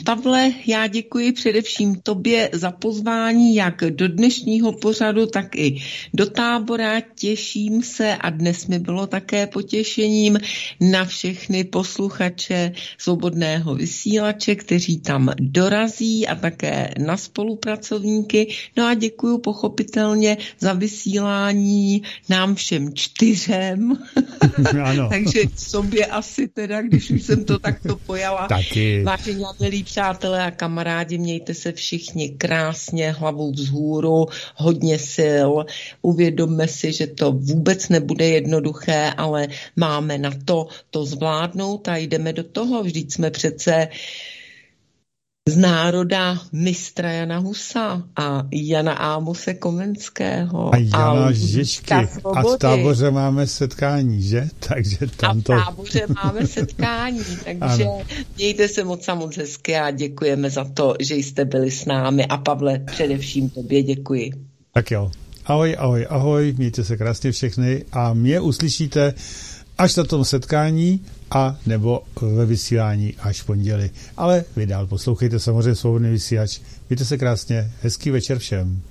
Pavle, já děkuji především tobě za pozvání jak do dnešního pořadu, tak i do tábora. Těším se a dnes mi bylo také potěšením na všechny posluchače svobodného vysílače, kteří tam dorazí a také na spolupracovníky. No a děkuji pochopitelně za vysílání nám všem čtyřem. ano, Takže sobě asi teda, když už jsem to takto pojala. taky. Vážení a milí přátelé a kamarádi, mějte se všichni krásně, hlavou vzhůru, hodně sil. Uvědomme si, že to vůbec nebude jednoduché, ale máme na to to zvládnout a jdeme do toho. Vždyť jsme přece z národa mistra Jana Husa a Jana Ámose Komenského. A Jana Luďka Žižky. A v táboře máme setkání, že? Takže A tam v to... táboře máme setkání, takže Ano. mějte se moc a moc hezky a děkujeme za to, že jste byli s námi. A Pavle, především tobě děkuji. Tak jo. Ahoj, ahoj, ahoj, mějte se krásně všechny a mě uslyšíte až na tom setkání a nebo ve vysílání až pondělí. Ale vy dál poslouchejte samozřejmě svobodný vysílač. Mějte se krásně, hezký večer všem.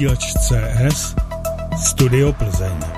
Vysílač CS Studio Plzeň.